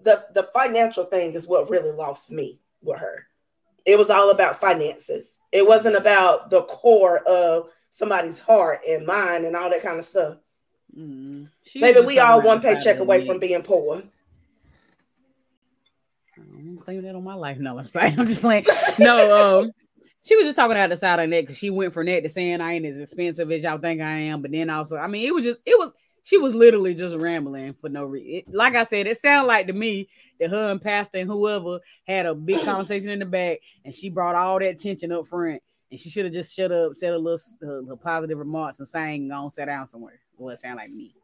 The the financial thing is what really lost me with her. It was all about finances. It wasn't about the core of somebody's heart and mind and all that kind of stuff. Mm. Maybe we all one paycheck away from being poor. I'm claiming that on my life. No, I'm I'm just playing. No, um, she was just talking out the side of that because she went from that to saying I ain't as expensive as y'all think I am. But then also, I mean, it was just it was she was literally just rambling for no reason. Like I said, it sounded like to me that her and Pastor and whoever had a big conversation in the back, and she brought all that tension up front, and she should have just shut up, said a little, uh, positive remarks, and sang on, sat down somewhere. Well, it sounded like me.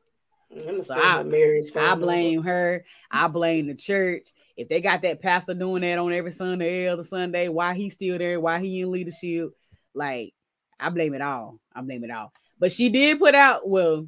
So I, I blame her. I blame the church. If they got that pastor doing that on every Sunday, every other Sunday, why he still there? Why he in leadership? Like, I blame it all. I blame it all. But she did put out, well,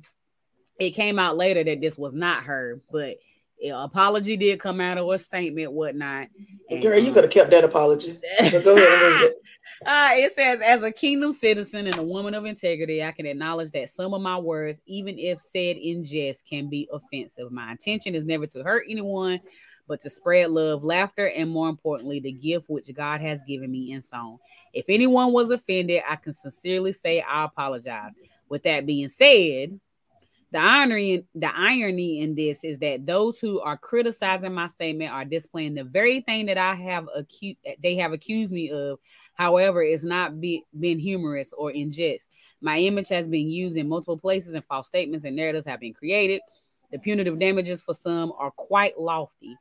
it came out later that this was not her, but an apology did come out of a statement, whatnot. And, Girl, you could have kept that apology. Go ahead. Uh, it says, as a kingdom citizen and a woman of integrity, I can acknowledge that some of my words, even if said in jest, can be offensive. My intention is never to hurt anyone, but to spread love, laughter, and more importantly, the gift which God has given me in song. If anyone was offended, I can sincerely say I apologize. With that being said, the irony, the irony in this is that those who are criticizing my statement are displaying the very thing that I have accused they have accused me of. However, it's not be, been humorous or in jest. My image has been used in multiple places, and false statements and narratives have been created. The punitive damages for some are quite lofty.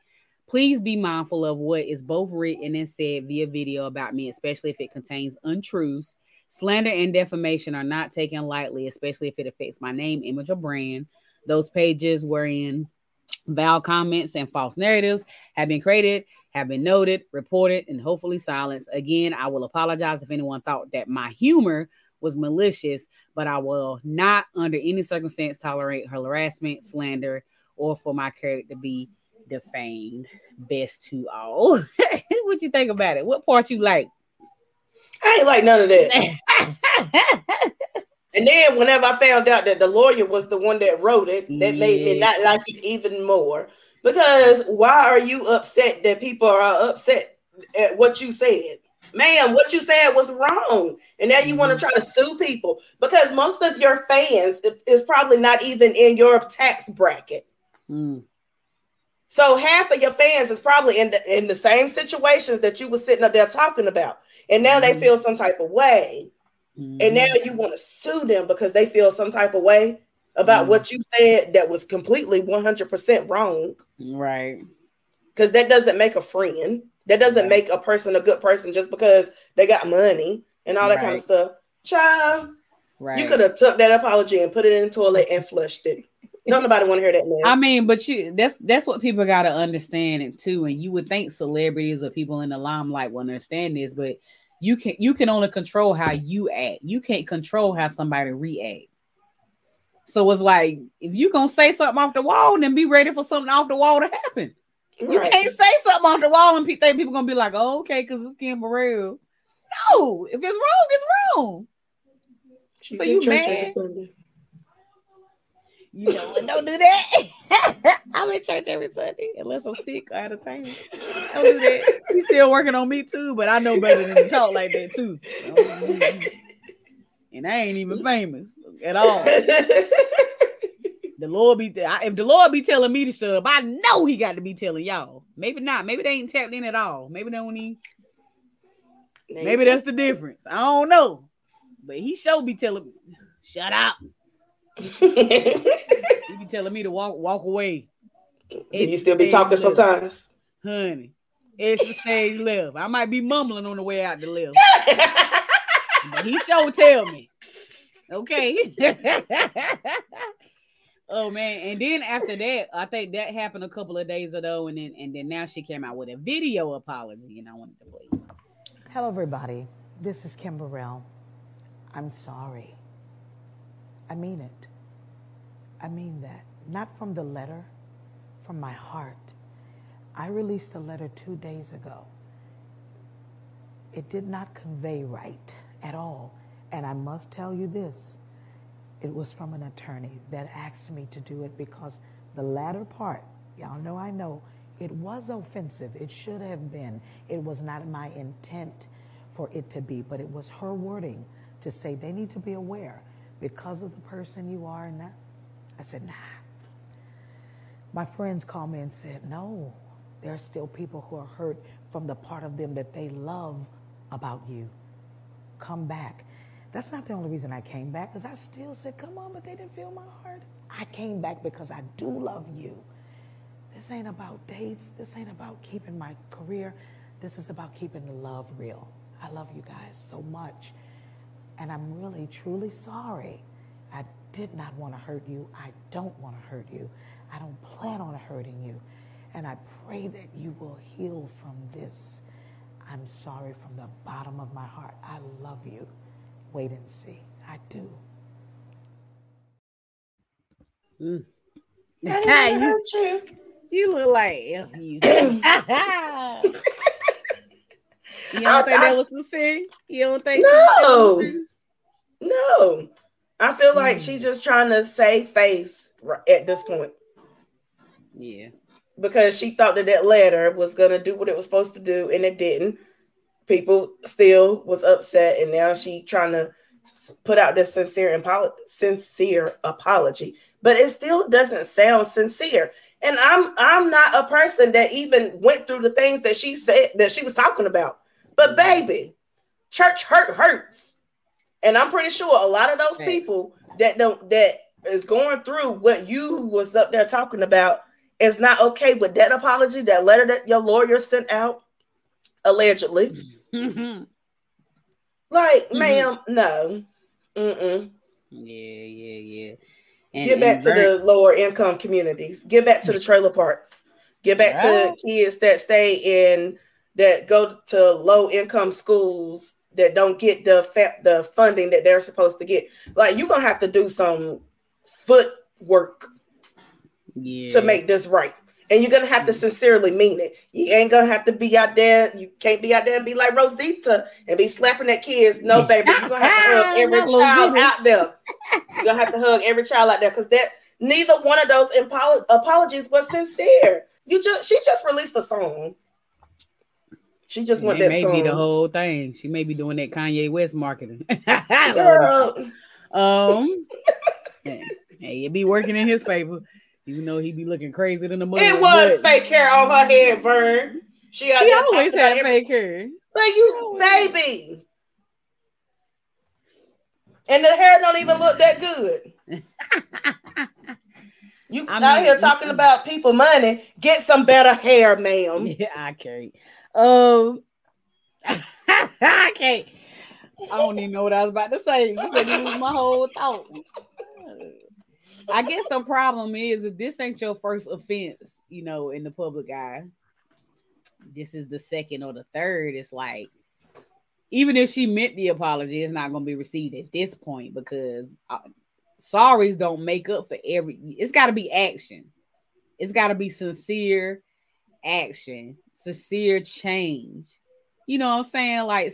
Please be mindful of what is both written and said via video about me, especially if it contains untruths Slander and defamation are not taken lightly, especially if it affects my name, image, or brand. Those pages wherein vile comments and false narratives have been created, have been noted, reported, and hopefully silenced. Again, I will apologize if anyone thought that my humor was malicious, but I will not, under any circumstance, tolerate harassment, slander, or for my character to be defamed. Best to all. what do you think about it? What part you like? I ain't like none of that. and then whenever I found out that the lawyer was the one that wrote it, that yeah. made me not like it even more. Because why are you upset that people are upset at what you said? Ma'am, what you said was wrong. And now you mm-hmm. want to try to sue people because most of your fans is probably not even in your tax bracket. Mm. So half of your fans is probably in the, in the same situations that you were sitting up there talking about and now mm-hmm. they feel some type of way. Mm-hmm. And now you want to sue them because they feel some type of way about mm-hmm. what you said that was completely 100% wrong. Right. Because that doesn't make a friend. That doesn't right. make a person a good person just because they got money and all that right. kind of stuff. Child, right. you could have took that apology and put it in the toilet and flushed it. Don't nobody want to hear that mess. I mean, but you that's that's what people gotta understand it too. And you would think celebrities or people in the limelight will understand this, but you can you can only control how you act. You can't control how somebody react. So it's like if you gonna say something off the wall, then be ready for something off the wall to happen. Right. You can't say something off the wall and think people gonna be like, oh, okay, because it's Kim Burrell. No, if it's wrong, it's wrong. She's so you mad? You know what? Don't do that. I'm in church every Sunday unless I'm sick or out of town. Don't do that. He's still working on me too, but I know better than to talk like that too. And I ain't even famous at all. The Lord be if the Lord be telling me to shut up, I know He got to be telling y'all. Maybe not. Maybe they ain't tapped in at all. Maybe they don't even. Maybe that's the difference. I don't know. But he should be telling me, shut up. you be telling me to walk walk away. Can you still be talking left. sometimes, honey. It's the stage left. I might be mumbling on the way out the lift, but he sure tell me. Okay. oh man, and then after that, I think that happened a couple of days ago, and then and then now she came out with a video apology, and I wanted to play. Hello, everybody. This is Kim Burrell. I'm sorry. I mean it. I mean that. Not from the letter, from my heart. I released a letter two days ago. It did not convey right at all. And I must tell you this it was from an attorney that asked me to do it because the latter part, y'all know I know, it was offensive. It should have been. It was not my intent for it to be, but it was her wording to say they need to be aware because of the person you are and that. I said, nah. My friends called me and said, no, there are still people who are hurt from the part of them that they love about you. Come back. That's not the only reason I came back, because I still said, come on, but they didn't feel my heart. I came back because I do love you. This ain't about dates. This ain't about keeping my career. This is about keeping the love real. I love you guys so much. And I'm really, truly sorry. I did not want to hurt you. I don't want to hurt you. I don't plan on hurting you. And I pray that you will heal from this. I'm sorry from the bottom of my heart. I love you. Wait and see. I do. Mm. I didn't you, hurt you. you look like you. you don't I- think I- that was sincere? You don't think? No. No, I feel like Mm. she's just trying to save face at this point Yeah. because she thought that that letter was gonna do what it was supposed to do, and it didn't. People still was upset, and now she trying to put out this sincere apolo- sincere apology, but it still doesn't sound sincere. And I'm I'm not a person that even went through the things that she said that she was talking about. But baby, church hurt hurts. And I'm pretty sure a lot of those people that don't that is going through what you was up there talking about is not okay with that apology, that letter that your lawyer sent out, allegedly. Mhm. Like, Mhm. ma'am, no. Mm-mm. yeah, yeah, yeah. And, Get back to the lower income communities. Get back to the trailer parks. Get back Right. to kids that stay in that go to low income schools that don't get the fa- the funding that they're supposed to get. Like you're gonna have to do some footwork yeah. to make this right. And you're gonna have to mm. sincerely mean it. You ain't gonna have to be out there. You can't be out there and be like Rosita and be slapping at kids. No, baby, you're gonna have to hug every child out there. You're gonna have to hug every child out there because that neither one of those apolo- apologies was sincere. You just she just released a song. She just It went that may song. be the whole thing. She may be doing that Kanye West marketing. Girl, um, hey, it be working in his favor, even though he be looking crazy than the mother. it was fake hair on her head, Vern. She, She always had fake hair. Like you, baby. And the hair don't even look that good. You I out mean, here talking about people money. Get some better hair, ma'am. Yeah, I can't. Um, I can't. I don't even know what I was about to say. You said you my whole thought. I guess the problem is if this ain't your first offense, you know, in the public eye, this is the second or the third. It's like, even if she meant the apology, it's not going to be received at this point because uh, sorries don't make up for every. It's got to be action. It's got to be sincere action, sincere change. You know what I'm saying? Like,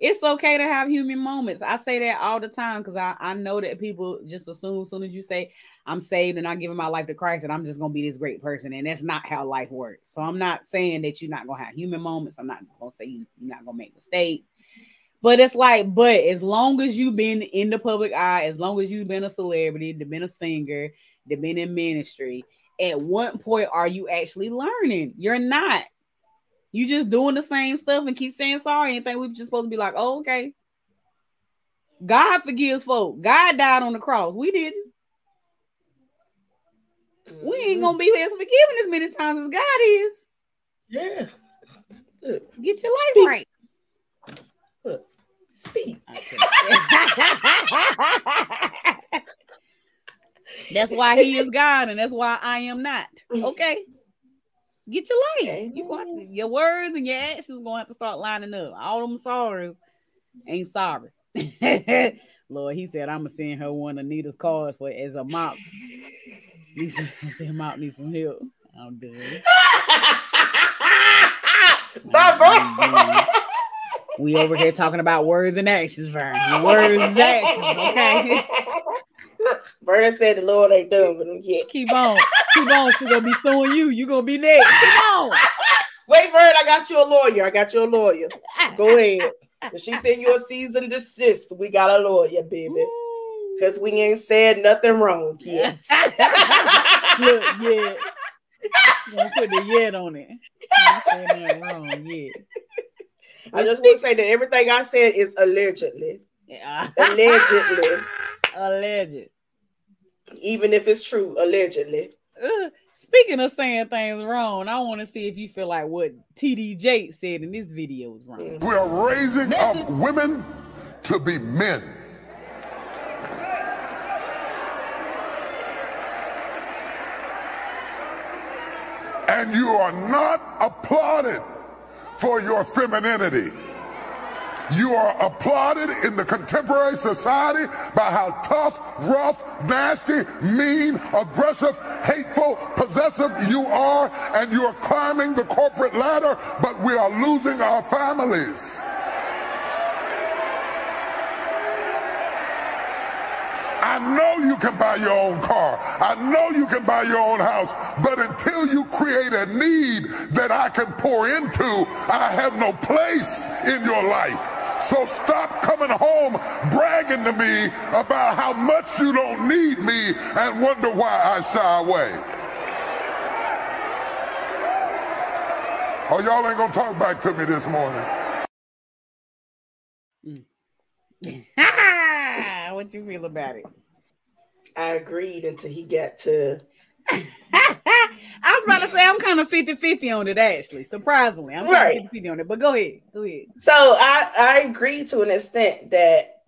it's okay to have human moments. I say that all the time because I, I know that people just assume as soon as you say I'm saved and I'm giving my life to Christ and I'm just gonna be this great person, and that's not how life works. So I'm not saying that you're not gonna have human moments. I'm not gonna say you, you're not gonna make mistakes. But it's like, but as long as you've been in the public eye, as long as you've been a celebrity, you've been a singer, you've been in ministry, at what point are you actually learning? You're not. You just doing the same stuff and keep saying sorry and think we're just supposed to be like, oh, okay. God forgives folk. God died on the cross. We didn't. We ain't mm-hmm. gonna be here forgiving as many times as God is. Yeah. Look, Get your life Speak. right. look. Speak. that's why he is God, and that's why I am not. Okay. Get your life. You going your words and your actions gonna have to start lining up. All them sorries ain't sorry. Lord, he said I'm gonna send her one of Anita's cards for as a mop. Lisa, the mop needs some help. I'm done. Bye, bro. We over here talking about words and actions, Vern. Words and actions, okay? Vernon said the Lord ain't done with him yet. Keep on. Keep on. She's gonna be suing you. You gonna be next. Come on. Wait, Vern, I got you a lawyer. I got you a lawyer. Go ahead. If she send you a cease and desist, we got a lawyer, baby. Because we ain't said nothing wrong yet. Look, yeah. Gonna put the yet on it. Nothing wrong yet. I just want to say that everything I said is allegedly. Yeah. Allegedly. Alleged. Even if it's true, allegedly. Uh, speaking of saying things wrong, I want to see if you feel like what TD Jakes said in this video was wrong. We are raising up women to be men. And you are not applauded for your femininity. You are applauded in the contemporary society by how tough, rough, nasty, mean, aggressive, hateful, possessive you are, and you are climbing the corporate ladder, but we are losing our families. I know you can buy your own car. I know you can buy your own house. But until you create a need that I can pour into, I have no place in your life. So stop coming home bragging to me about how much you don't need me and wonder why I shy away. Oh, y'all ain't gonna talk back to me this morning. what you feel about it? I agreed until he got to. I was about to say I'm kind of 50-50 on it actually. Surprisingly. I'm Right. kind of 50 on it. But go ahead. Go ahead. So I I agree to an extent that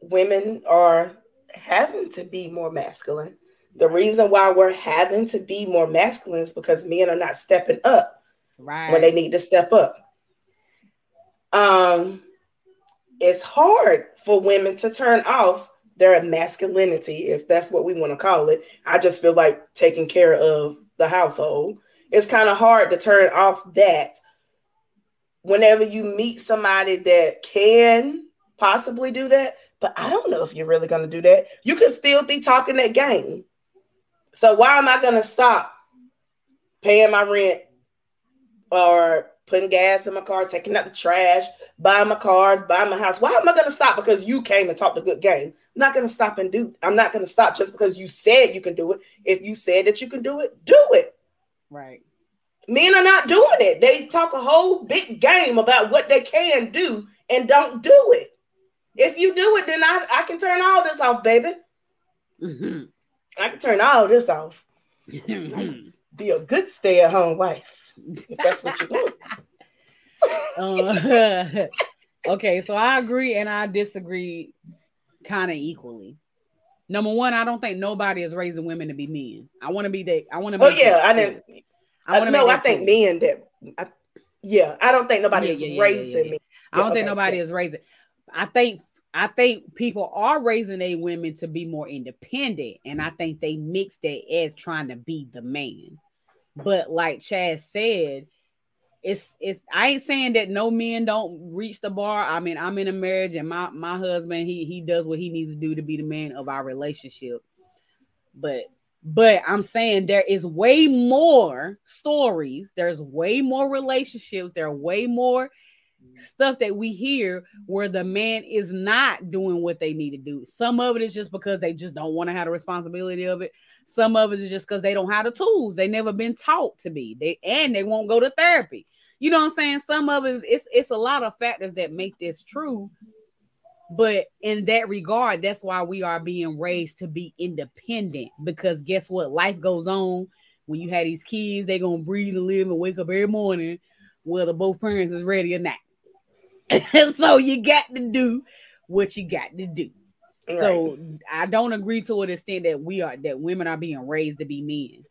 women are having to be more masculine. The reason why we're having to be more masculine is because men are not stepping up Right. when they need to step up. Um, it's hard for women to turn off their masculinity, if that's what we want to call it. I just feel like taking care of the household. It's kind of hard to turn off that whenever you meet somebody that can possibly do that. But I don't know if you're really going to do that. You can still be talking that game. So why am I going to stop paying my rent or putting gas in my car, taking out the trash, buying my cars, buying my house. Why am I going to stop because you came and talked a good game? I'm not going to stop and do. I'm not going to stop just because you said you can do it. If you said that you can do it, do it. Right. Men are not doing it. They talk a whole big game about what they can do and don't do it. If you do it, then I, I can turn all this off, baby. Mhm. I can turn all this off. Be a good stay-at-home wife. That's what you want. Uh, okay, so I agree and I disagree kind of equally. Number one, I don't think nobody is raising women to be men. I want to be that. I want to. Oh yeah, I didn't. I want to no, I think men that. I, yeah, I don't think nobody Yeah, is yeah, raising yeah. me. I don't Yeah, think nobody is raising. I think I think people are raising their women to be more independent, and I think they mix that as trying to be the man. But like Chad said, it's it's. I ain't saying that no men don't reach the bar. I mean, I'm in a marriage, and my my husband he he does what he needs to do to be the man of our relationship. But but I'm saying there is way more stories. There's way more relationships. There are way more stuff that we hear where the man is not doing what they need to do. Some of it is just because they just don't want to have the responsibility of it. Some of it is just because they don't have the tools. They never been taught to be. They and they won't go to therapy. You know what I'm saying? Some of it is it's it's a lot of factors that make this true. But in that regard, that's why we are being raised to be independent. Because guess what? Life goes on. When you have these kids, they're gonna breathe and live and wake up every morning, whether both parents is ready or not. so you got to do what you got to do. So I don't agree to an extent that we are that women are being raised to be men.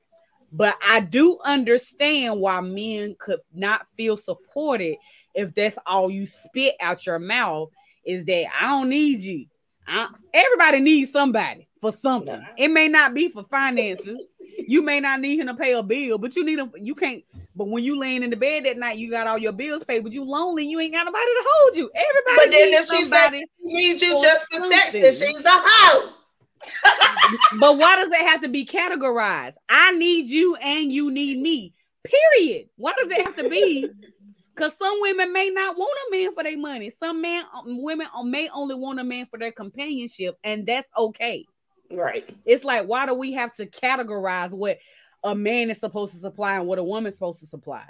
But I do understand why men could not feel supported if that's all you spit out your mouth is that I don't need you. I, everybody needs somebody for something. It may not be for finances. You may not need him to pay a bill, but you need him. You can't. But when you laying in the bed that night, you got all your bills paid, but you lonely. You ain't got nobody to hold you. Everybody But then needs if she said need you just for sex, then she's a hoe. but why does it have to be categorized? I need you and you need me. Period. Why does it have to be? Because some women may not want a man for their money. Some men, um, women um, may only want a man for their companionship, and that's okay. Right. It's like, why do we have to categorize what a man is supposed to supply and what a woman's supposed to supply?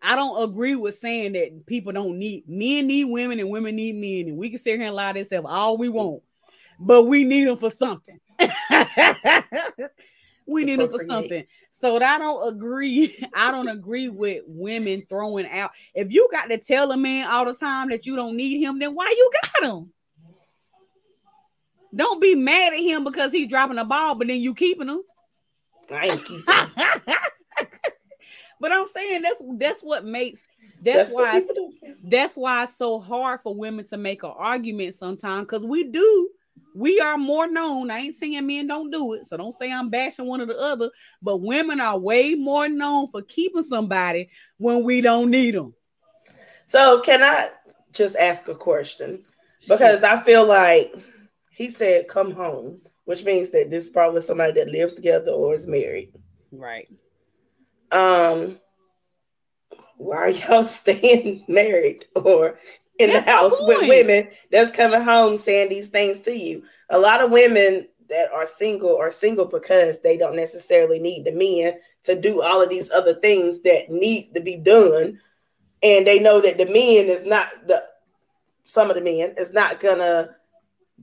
I don't agree with saying that people don't need men need women and women need men, and we can sit here and lie to ourselves all we want, but we need them for something. we need them for something. So I don't agree. I don't agree with women throwing out. If you got to tell a man all the time that you don't need him, then why you got him? Don't be mad at him because he's dropping a ball, but then you keeping him. I ain't keeping. but I'm saying that's that's what makes that's, That's why that's why it's so hard for women to make an argument sometimes because we do we are more known. I ain't saying men don't do it, so don't say I'm bashing one or the other. But women are way more known for keeping somebody when we don't need them. So can I just ask a question? Because I feel like he said come home, which means that this is probably somebody that lives together or is married. Right. Um why are y'all staying married or in That's the the house with women that's coming home saying these things to you? A lot of women that are single are single because they don't necessarily need the men to do all of these other things that need to be done. And they know that the men is not the some of the men is not gonna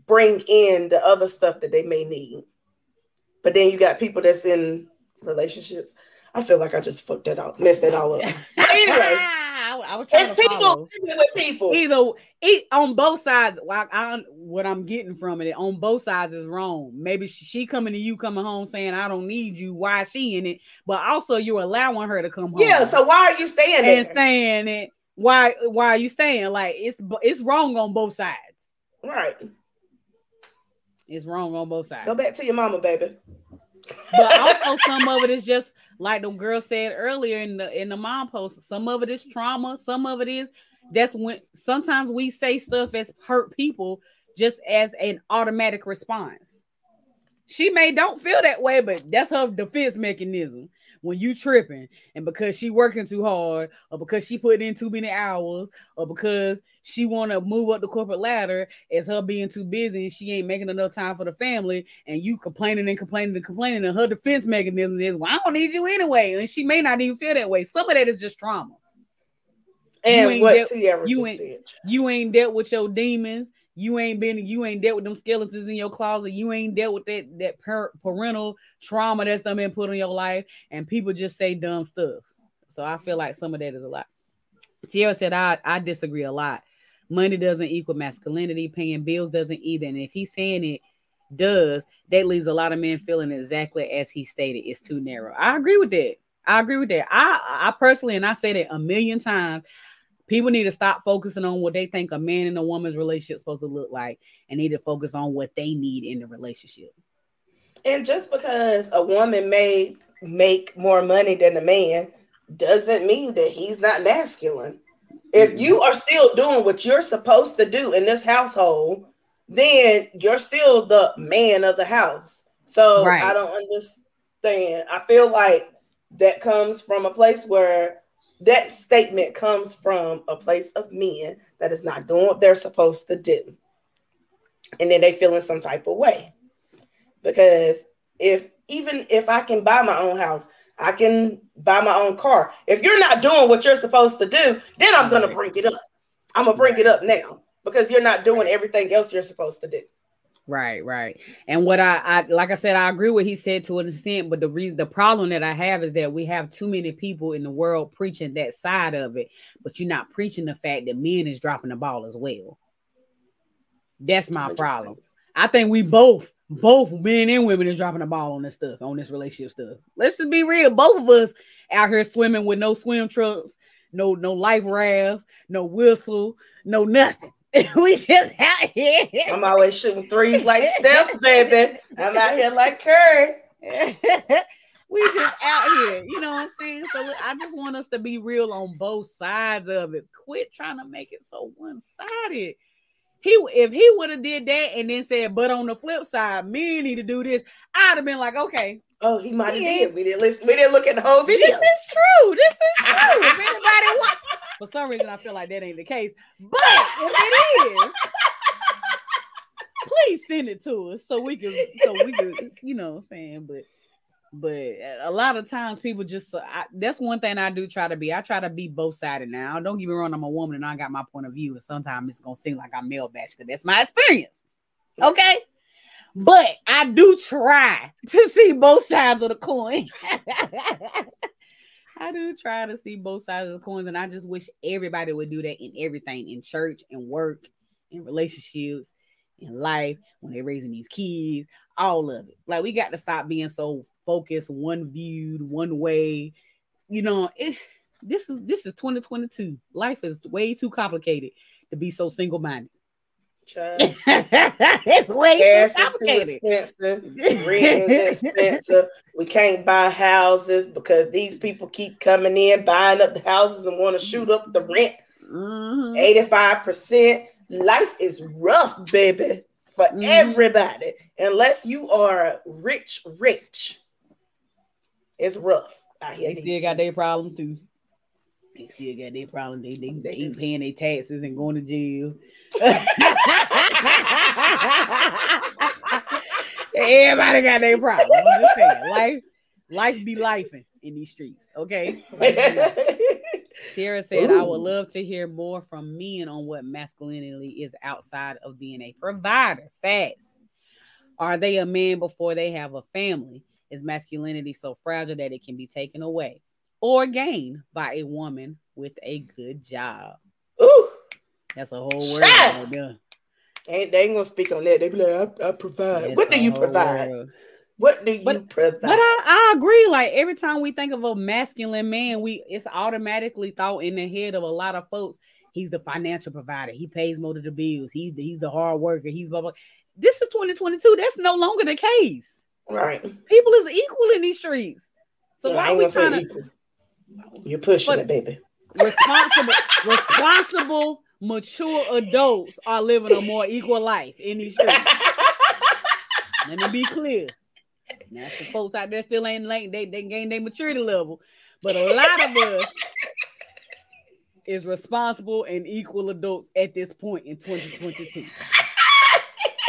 bring in the other stuff that they may need. But then you got people that's in relationships. I feel like I just fucked that up, messed that all up. But anyway, I, I was trying it's to people with people. Either it, on both sides, well, I, what I'm getting from it on both sides is wrong. Maybe she, she coming to you, coming home saying, "I don't need you." Why is she in it? But also, you're allowing her to come home. Yeah, so why are you staying and there? saying it. Why? Why are you staying? Like it's it's wrong on both sides. Right. It's wrong on both sides. Go back to your mama, baby. but also some of it is just like the girl said earlier in the in the mom post. Some of it is trauma. Some of it is that's when sometimes we say stuff as hurt people just as an automatic response. She may don't feel that way, but that's her defense mechanism. When you tripping, and because she working too hard, or because she put in too many hours, or because she want to move up the corporate ladder, it's her being too busy and she ain't making enough time for the family, and you complaining and complaining and complaining, and her defense mechanism is, "Well, I don't need you anyway," and she may not even feel that way. Some of that is just trauma. And ain't what dealt- you ain't- said. You ain't dealt with your demons. You ain't been. You ain't dealt with them skeletons in your closet. You ain't dealt with that that par- parental trauma that's done been put on your life, and people just say dumb stuff. So I feel like some of that is a lot. Tierra said, "I I disagree a lot. Money doesn't equal masculinity. Paying bills doesn't either. And if he's saying it does, that leaves a lot of men feeling exactly as he stated. It's too narrow. I agree with that. I agree with that. I I personally, and I said it a million times." People need to stop focusing on what they think a man and a woman's relationship is supposed to look like and need to focus on what they need in the relationship. And just because a woman may make more money than a man doesn't mean that he's not masculine. If mm-hmm. you are still doing what you're supposed to do in this household, then you're still the man of the house. So Right. I don't understand. I feel like that comes from a place where that statement comes from a place of men that is not doing what they're supposed to do. And then they feel in some type of way because if even if I can buy my own house, I can buy my own car. If you're not doing what you're supposed to do, then I'm gonna bring it up. I'm gonna bring it up now because you're not doing everything else you're supposed to do. Right, right. And what I, I like I said, I agree with what he said to an extent, but the reason the problem that I have is that we have too many people in the world preaching that side of it, but you're not preaching the fact that men is dropping the ball as well. That's my problem. I think we both, both men and women is dropping the ball on this stuff, on this relationship stuff. Let's just be real. Both of us out here swimming with no swim trunks, no, no life raft, no whistle, no nothing. we just out here. I'm always shooting threes like Steph, baby. I'm out here like Curry. we just out here, you know what I'm saying? So I just want us to be real on both sides of it. Quit trying to make it so one-sided. He if he would have did that and then said, but on the flip side, men need to do this, I'd have been like, okay, Oh, he might have did. We didn't listen. We didn't look at the whole video. this is true. This is true. If anybody for some reason, I feel like that ain't the case. But if it is, please send it to us so we can, so we can, you know, what I'm saying. But, but a lot of times people just, uh, I, that's one thing I do try to be. I try to be both sided. Now, don't get me wrong. I'm a woman and I got my point of view, and sometimes it's gonna seem like I'm male bash because that's my experience. Okay. But I do try to see both sides of the coin. I do try to see both sides of the coins, and I just wish everybody would do that in everything in church and work, and relationships, in life, when they're raising these kids, all of it. Like we got to stop being so focused, one viewed, one way. You know, it, This is this is 2022. Life is way too complicated to be so single minded. It's way Gas too is too expensive. Rent is expensive. We can't buy houses because these people keep coming in, buying up the houses and want to shoot up the rent. Mhm. 85%. Life is rough, baby, for Mhm. everybody. Unless you are rich, rich. It's rough out here. They still these got their problems too. They still got their problem. They they, they ain't paying their taxes and going to jail. Everybody got their problem. I'm just saying, life, life be life in these streets. Okay. Tara said, I would love to hear more from men on what masculinity is outside of being a provider. Facts. Are they a man before they have a family? Is masculinity so fragile that it can be taken away or gained by a woman with a good job? Ooh, That's a whole word. Shut right there. ain't they ain't gonna speak on that. They be like, I, I provide. That's what do you provide? What do you But- provide? But I, I agree. Like every time we think of a masculine man, we it's automatically thought in the head of a lot of folks. He's the financial provider. He pays most of the bills. He's the, he's the hard worker. He's blah blah. This is 2022. That's no longer the case. right. People is equal in these streets. So I why are we trying to equal. You're pushing But- it, baby. responsible responsible mature adults are living a more equal life in these streets? Let me be clear. Now, some folks out there still ain't like they they gain their maturity level, but a lot of us is responsible and equal adults at this point in 2022.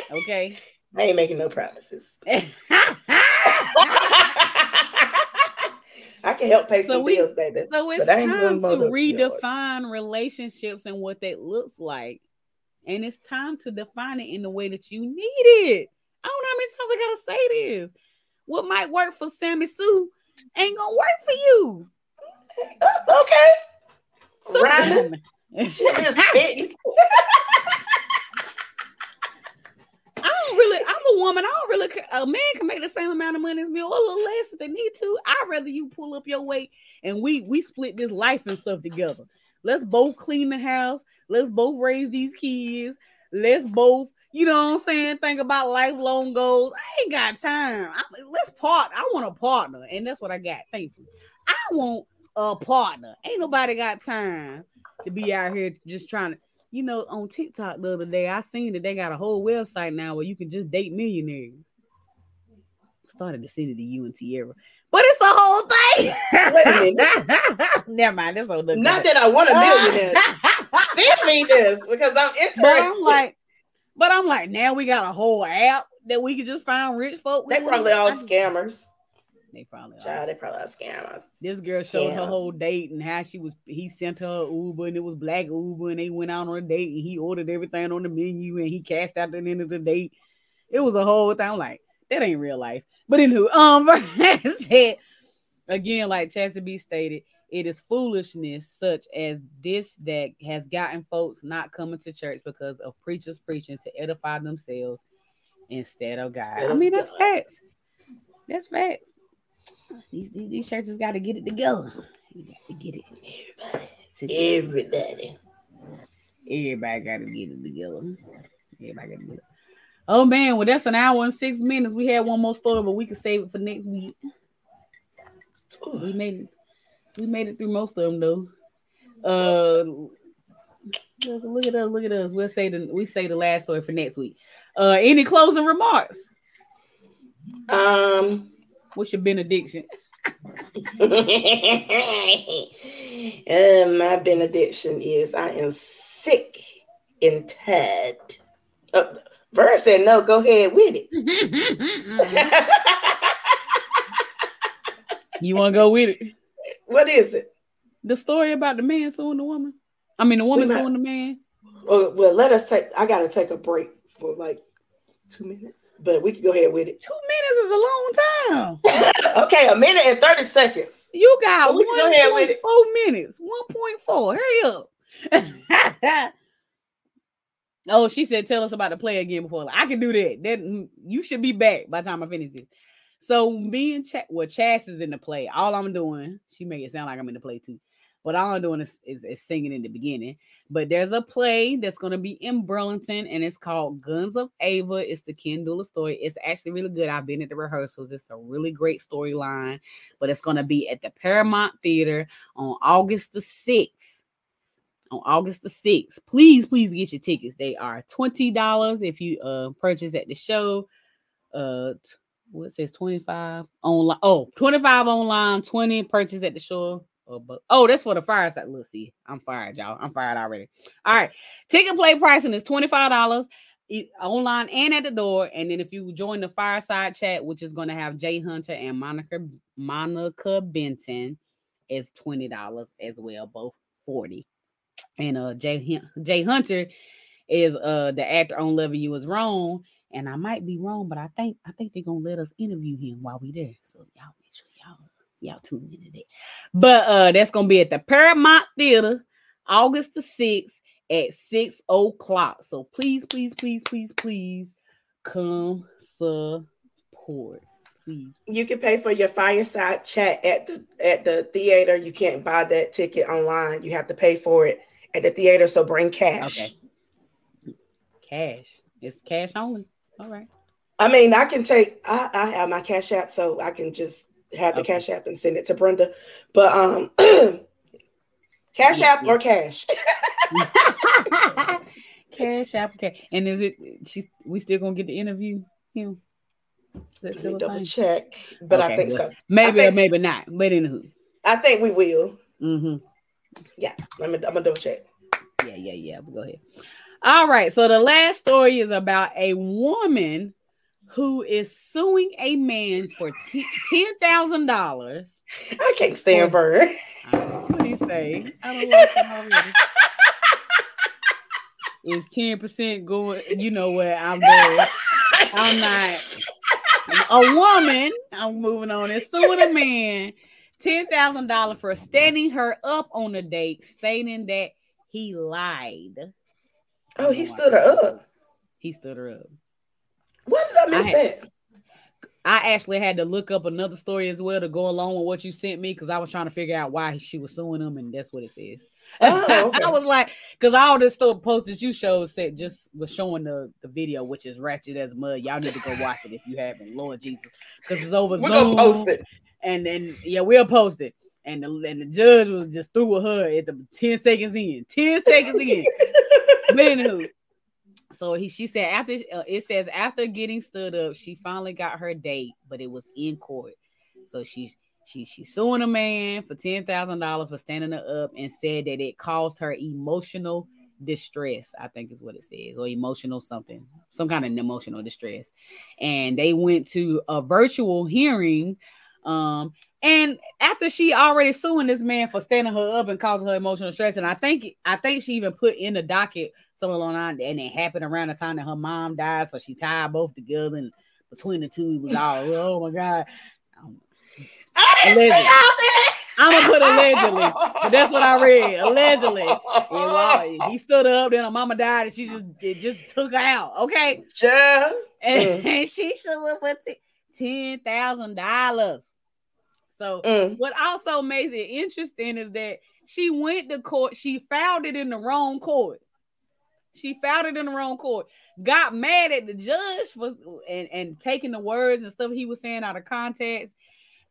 Okay. I ain't making no promises. I can help pay So some we- bills, baby. So it's time to redefine relationships and what that looks like. And it's time to define it in the way that you need it. I don't know how many times I gotta say this. What might work for Sammy Sue ain't gonna work for you. Uh, okay. So- Rhyming. She just spitting. I don't really, woman. I don't really. A man can make the same amount of money as me or a little less if they need to. I'd rather you pull up your weight and we we split this life and stuff together. Let's both clean the house. Let's both raise these kids. Let's both, you know what I'm saying, think about lifelong goals. I ain't got time. I, let's part. I want a partner, and that's what I got. Thank you. I want a partner. Ain't nobody got time to be out here just trying to you know, on TikTok the other day, I seen that they got a whole website now where you can just date millionaires. Started to send it to you and Tierra, but it's a whole thing. Wait a minute. Never mind. That's all. Not that I want a millionaire. Send me this because I'm interested. but I'm like, but I'm like, now we got a whole app that we can just find rich folk. they with. probably all I just- scammers. They probably are. Child, they probably all scammers. This girl showed her whole date and how she was. He sent her Uber and it was black Uber and they went out on a date and he ordered everything on the menu and he cashed out at the end of the date. It was a whole thing. I'm like, that ain't real life. But anywho, um, said again, like Chastity B stated, it is foolishness such as this that has gotten folks not coming to church because of preachers preaching to edify themselves instead of God. I mean, that's facts. That's facts. These, these, these churches got to get it together. You got to get it Everybody. Everybody. Everybody got to get it together. Everybody got to get it. Oh man, well that's an hour and six minutes. We had one more story, but we can save it for next week. We made it. We made it through most of them though. Uh, look look at us. Look at us. We'll say the we say the last story for next week. Uh, any closing remarks? Um, What's your benediction? and um, my benediction is I am sick and tired. Oh, Vern said no, go ahead with it. You want to go with it? what is it? The story about the man suing the woman. I mean, the woman might- suing the man. Well, well, let us take. I gotta take a break for like two minutes, but we can go ahead with it. Two minutes is a long time. okay, a minute and thirty seconds. You got Well, we can go ahead with it. four minutes. 1.4. Hurry up. oh, she said, tell us about the play again before. I can do that. Then mm, you should be back by the time I finish this. So me and Ch- well, Chas is in the play. All I'm doing, she made it sound like I'm in the play too. But all I'm doing is, is, is singing in the beginning. But there's a play that's going to be in Burlington, and it's called Guns of Ava. It's the Ken Dula story. It's actually really good. I've been at the rehearsals. It's a really great storyline, but it's going to be at the Paramount Theater on August the 6th. On August the 6th. Please, please get your tickets. They are $20 if you uh purchase at the show. Uh t- what says 25 online. Oh, 25 online, 20 purchase at the show. Oh, oh, that's for the fireside. Let's see. I'm fired, y'all. I'm fired already. All right. Ticket play pricing is $25 e- online and at the door. And then if you join the fireside chat, which is going to have Jay Hunter and Monica Monica Benton, is $20 as well, both 40 And uh Jay Jay Hunter is uh the actor on Loving You Is Wrong. And I might be wrong, but I think I think they're gonna let us interview him while we there. So y'all y'all tune into that. But uh that's gonna be at the Paramount Theater, August the 6th at 6 o'clock. So please, please, please, please, please come support. Please. You can pay for your fireside chat at the at the theater. You can't buy that ticket online. You have to pay for it at the theater. So bring cash. Okay. Cash. It's cash only. All right. I mean, I can take. I, I have my cash app, so I can just have the Okay. cash app and send it to Brenda. But um, cash app or cash. cash application. And is it she's we still gonna get the interview him? Is that Let me still a double thing? check, but I think well, so. Maybe think- or maybe not. But anywho. I think we will. Mm-hmm. Yeah, let me. I'm gonna double check. Yeah, yeah, yeah. Go ahead. All right. So the last story is about a woman who is suing a man for ten thousand dollars. I can't stand for her. What do you say? I don't like him already. Is ten percent going? You know where I'm going. I'm not a woman. I'm moving on. Is suing a man ten thousand dollars for standing her up on a date, stating that he lied. Oh, he oh stood her up. He stood her up. What did I miss I- that? I actually had to look up another story as well to go along with what you sent me because I was trying to figure out why she was suing him, and that's what it says. Oh, okay. I was like, because all the stuff that you showed said just was showing the, the video, which is ratchet as mud. Y'all need to go watch it if you haven't, Lord Jesus, because it's over We're Zoom. gonna post it. and then yeah, we'll post it. And the and the judge was just through with her at the 10 seconds in. 10 seconds in. Anywho, so he she said after uh, it says after getting stood up, she finally got her date, but it was in court. So she she she's suing a man for ten thousand dollars for standing her up and said that it caused her emotional distress. I think is what it says, or emotional something, some kind of emotional distress. And they went to a virtual hearing. Um, and after she already suing this man for standing her up and causing her emotional stress, and I think I think she even put in the docket something along that, and it happened around the time that her mom died, so she tied both together, and between the two, it was all oh my god. I didn't see Allegedly. all that. I'm gonna put allegedly, but that's what I read. Allegedly, was- he stood up, then her mama died, and she just it just took her out. Okay, Yeah. and, Mm. she should have put ten thousand dollars. So Mm. what also makes it interesting is that she went to court, she filed it in the wrong court. She filed it in the wrong court, got mad at the judge for and, and taking the words and stuff he was saying out of context,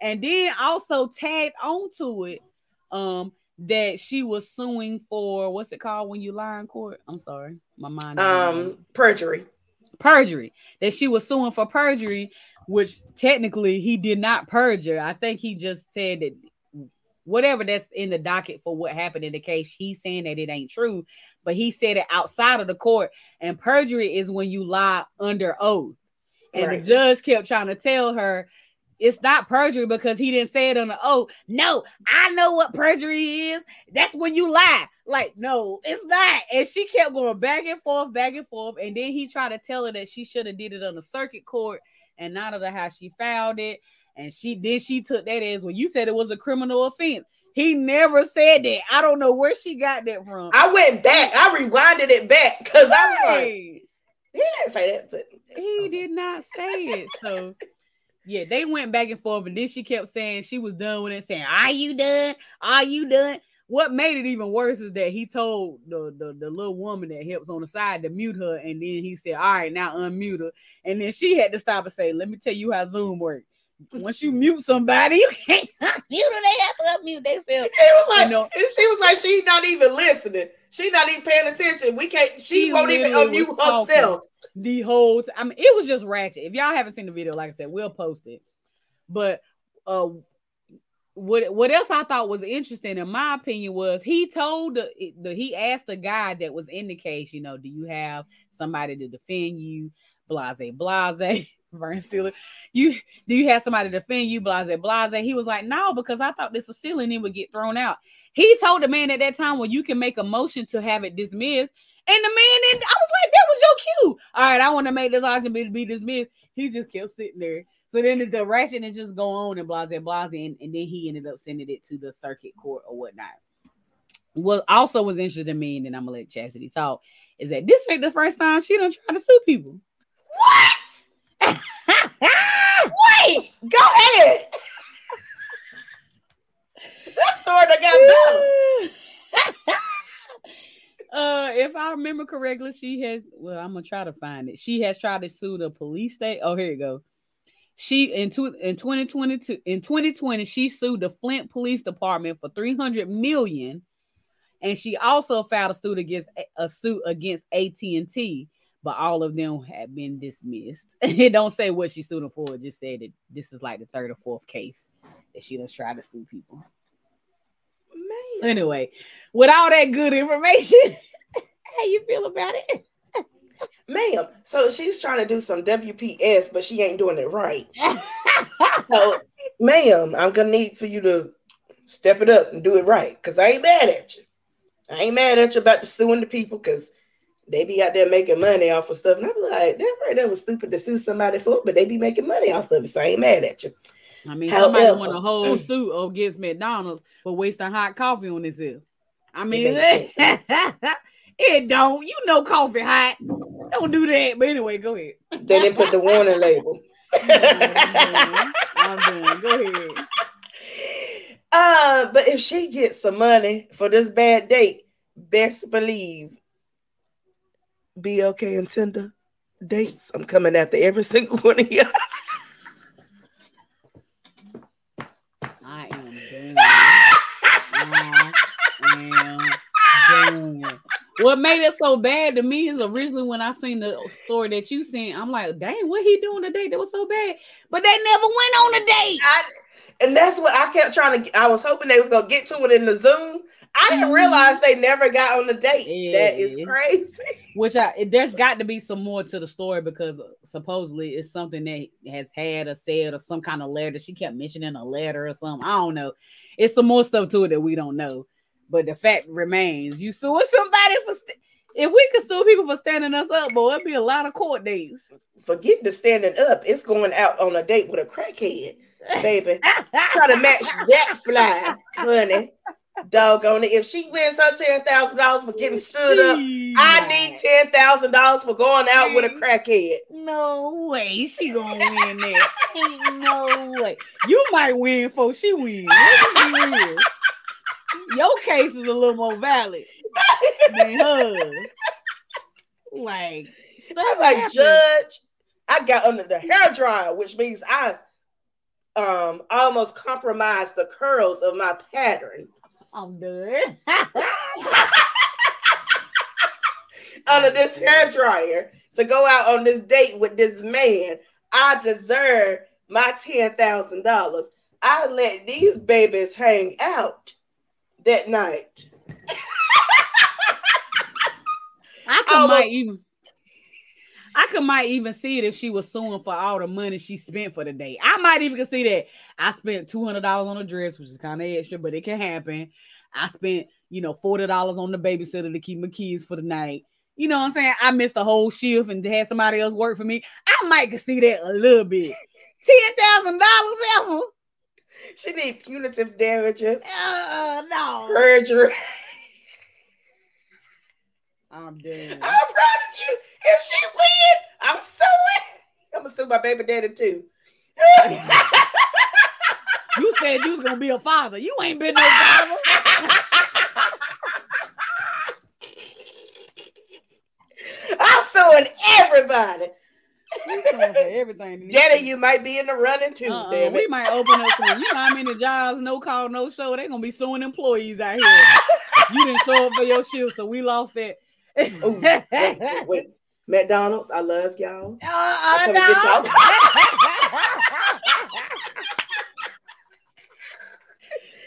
and then also tagged onto it um that she was suing for what's it called when you lie in court? I'm sorry, my mind. Um, perjury. Perjury that she was suing for perjury which technically he did not perjure. I think he just said that whatever that's in the docket for what happened in the case he's saying that it ain't true but he said it outside of the court. And perjury is when you lie under oath. And Right. the judge kept trying to tell her it's not perjury because he didn't say it on the oath. No, I know what perjury is. That's when you lie. Like, no, it's not. And she kept going back and forth, back and forth. And then he tried to tell her that she should have did it on the circuit court and not of the how she filed it. And she then she took that as well. You said it was a criminal offense. He never said that. I don't know where she got that from. I went back. I rewinded it back because I was like, he didn't say that, but he did not say it. So yeah, they went back and forth, and then she kept saying she was done with it, saying, Are you done? Are you done? what made it even worse is that he told the, the the little woman that helps on the side to mute her, and then he said, "All right, now unmute her," and then she had to stop and say, "Let me tell you how Zoom works. Once you mute somebody, you can't unmute her. They have to unmute themselves." It was like You know- and she was like, she's not even listening. She not even paying attention. We can't. She, She won't even unmute herself. the whole time. I mean, it was just ratchet. If y'all haven't seen the video, like I said, we'll post it. But uh what what else I thought was interesting in my opinion was he told the, the he asked the guy that was in the case, you know, do you have somebody to defend you? Blase blase. Vern Stiller, you do you have somebody to defend you? Blase blase. He was like, no, because I thought this ceiling it would get thrown out. He told the man at that time, well, you can make a motion to have it dismissed. And the man, didn't, I was like, that was your cue. All right, I want to make this argument be, dismissed. He just kept sitting there. So then the, the is just go on and blase blase, and, and then he ended up sending it to the circuit court or whatnot. What also was interesting to me, and then I'm gonna let Chastity talk, is that this ain't the first time she done tried to sue people. What? Wait, go ahead. that story that got better. uh, if I remember correctly, she has. Well, I'm gonna try to find it. She has tried to sue the police state. Oh, here you go. She in in 2022 in 2020 she sued the Flint Police Department for 300 million, and she also filed a suit against a suit against AT and T. But all of them have been dismissed. it don't say what she sued them for. It just said that this is like the third or fourth case that she does try to sue people. So Man. anyway, with all that good information, how you feel about it? Ma'am, so she's trying to do some WPS, but she ain't doing it right. So, ma'am, I'm gonna need for you to step it up and do it right. Cause I ain't mad at you. I ain't mad at you about the suing the people because they be out there making money off of stuff. And I be like, that right, that was stupid to sue somebody for, but they be making money off of it. So I ain't mad at you. I mean, somebody However- want a whole suit against McDonald's for wasting hot coffee on this hill. I mean, it don't. You know, coffee hot. Don't do that. But anyway, go ahead. They didn't put the warning label. I'm done. Go ahead. Uh, but if she gets some money for this bad date, best believe okay and Tinder dates. I'm coming after every single one of you. I am done. I am done. What made it so bad to me is originally when I seen the story that you seen, I'm like, dang, what he doing today that was so bad? But they never went on a date. I, and that's what I kept trying to. I was hoping they was gonna get to it in the Zoom. I didn't realize they never got on the date. That is crazy. Which I there's got to be some more to the story because uh, supposedly it's something that has had or said or some kind of letter. She kept mentioning a letter or something. I don't know. It's some more stuff to it that we don't know. But the fact remains, you suing somebody for st- if we could sue people for standing us up, boy, it'd be a lot of court days. Forget the standing up. It's going out on a date with a crackhead, baby. Try to match that fly, honey. Doggone it. If she wins her ten thousand dollars for getting stood up, I need ten thousand dollars for going out with a crackhead. No way she gonna win that. Ain't no way. You might win for she wins. Let me be real. Your case is a little more valid than hers. Like stuff like, happens. Judge, I got under the hair dryer, which means I um almost compromised the curls of my pattern I'm done. under this hair dryer to go out on this date with this man. I deserve my ten thousand dollars. I let these babies hang out that night. I could Almost- might even I could might even see it if she was suing for all the money she spent for the day. I might even see that I spent two hundred dollars on a dress, which is kind of extra, but it can happen. I spent, you know, forty dollars on the babysitter to keep my kids for the night. You know what I'm saying? I missed the whole shift and had somebody else work for me. I might could see that a little bit. Ten thousand dollars ever? She need punitive damages, Uh, no. perjury. I'm dead. I promise you, if she win, I'm suing. I'm gonna sue my baby daddy too. you said you was gonna be a father. You ain't been no father. I'm suing everybody. everything. Daddy, you might be in the running too. Uh-uh. We might open up some. You know how many jobs, no call, no show. They're gonna be suing employees out here. you didn't show up for your shift, so we lost that. Ooh, wait. McDonald's, I love y'all. Uh, I'm no. get y'all.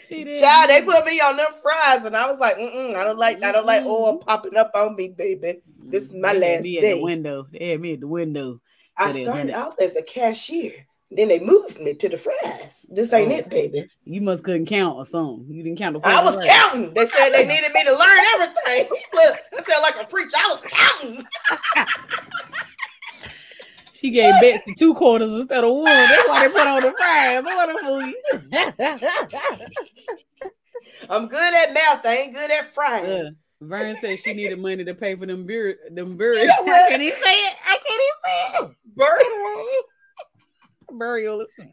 Child, they put me on them fries, and I was like, Mm-mm, I don't like, I don't like oil popping up on me, baby. This is my They last me at the window. They had me at the window. I started off as a cashier. Then they moved me to the fries. This ain't Oh. it, baby. You must couldn't count or something. You didn't count the. I was counting. They said they needed me to learn everything. Look, I sound like a preacher. I was counting. She gave Betsy two quarters instead of one. That's why they put on the fries. What a. I'm good at math. I ain't good at frying. Vern said she needed money to pay for them beer, them burial. know what? Can he say it? I can't even say it. Bird. Burial expense.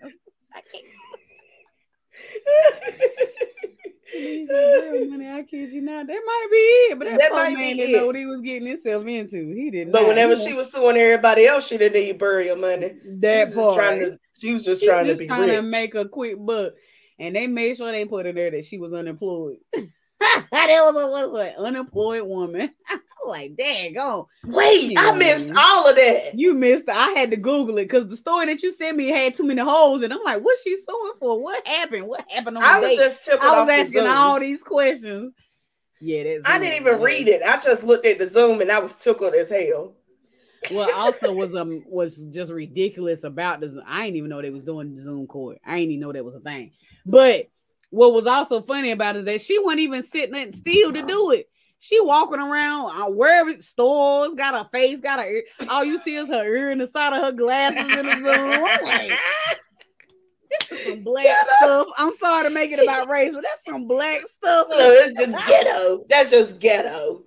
I can't. He said, "Burial money, I kid you not. That might be it, but that, That might man be didn't know what he was getting himself into. He didn't. But whenever she was suing everybody else, she didn't need burial money. that she was just trying part. to. She was just She trying just to be trying rich. to make a quick buck, and they made sure they put in there that she was unemployed. that was a what was it, unemployed woman. I'm like, dang, go. Wait, I missed all of that. You missed. I had to Google it because the story that you sent me had too many holes, and I'm like, what's she suing for? What happened? What happened on I was date? just I was asking all these questions. Yeah, that's. I didn't even read it. I just looked at the Zoom and I was tickled as hell. well, also was um was just ridiculous about this. I didn't even know they was doing the Zoom court. I didn't even know that was a thing. But what was also funny about it is that she wasn't even sitting still to do it. She walking around uh, wherever stores, got her face, got her ear. All you see is her ear in the side of her glasses in the Zoom. I'm like, this is some black stuff. I'm sorry to make it about race, but that's some black stuff. So it's just ghetto. That's just ghetto.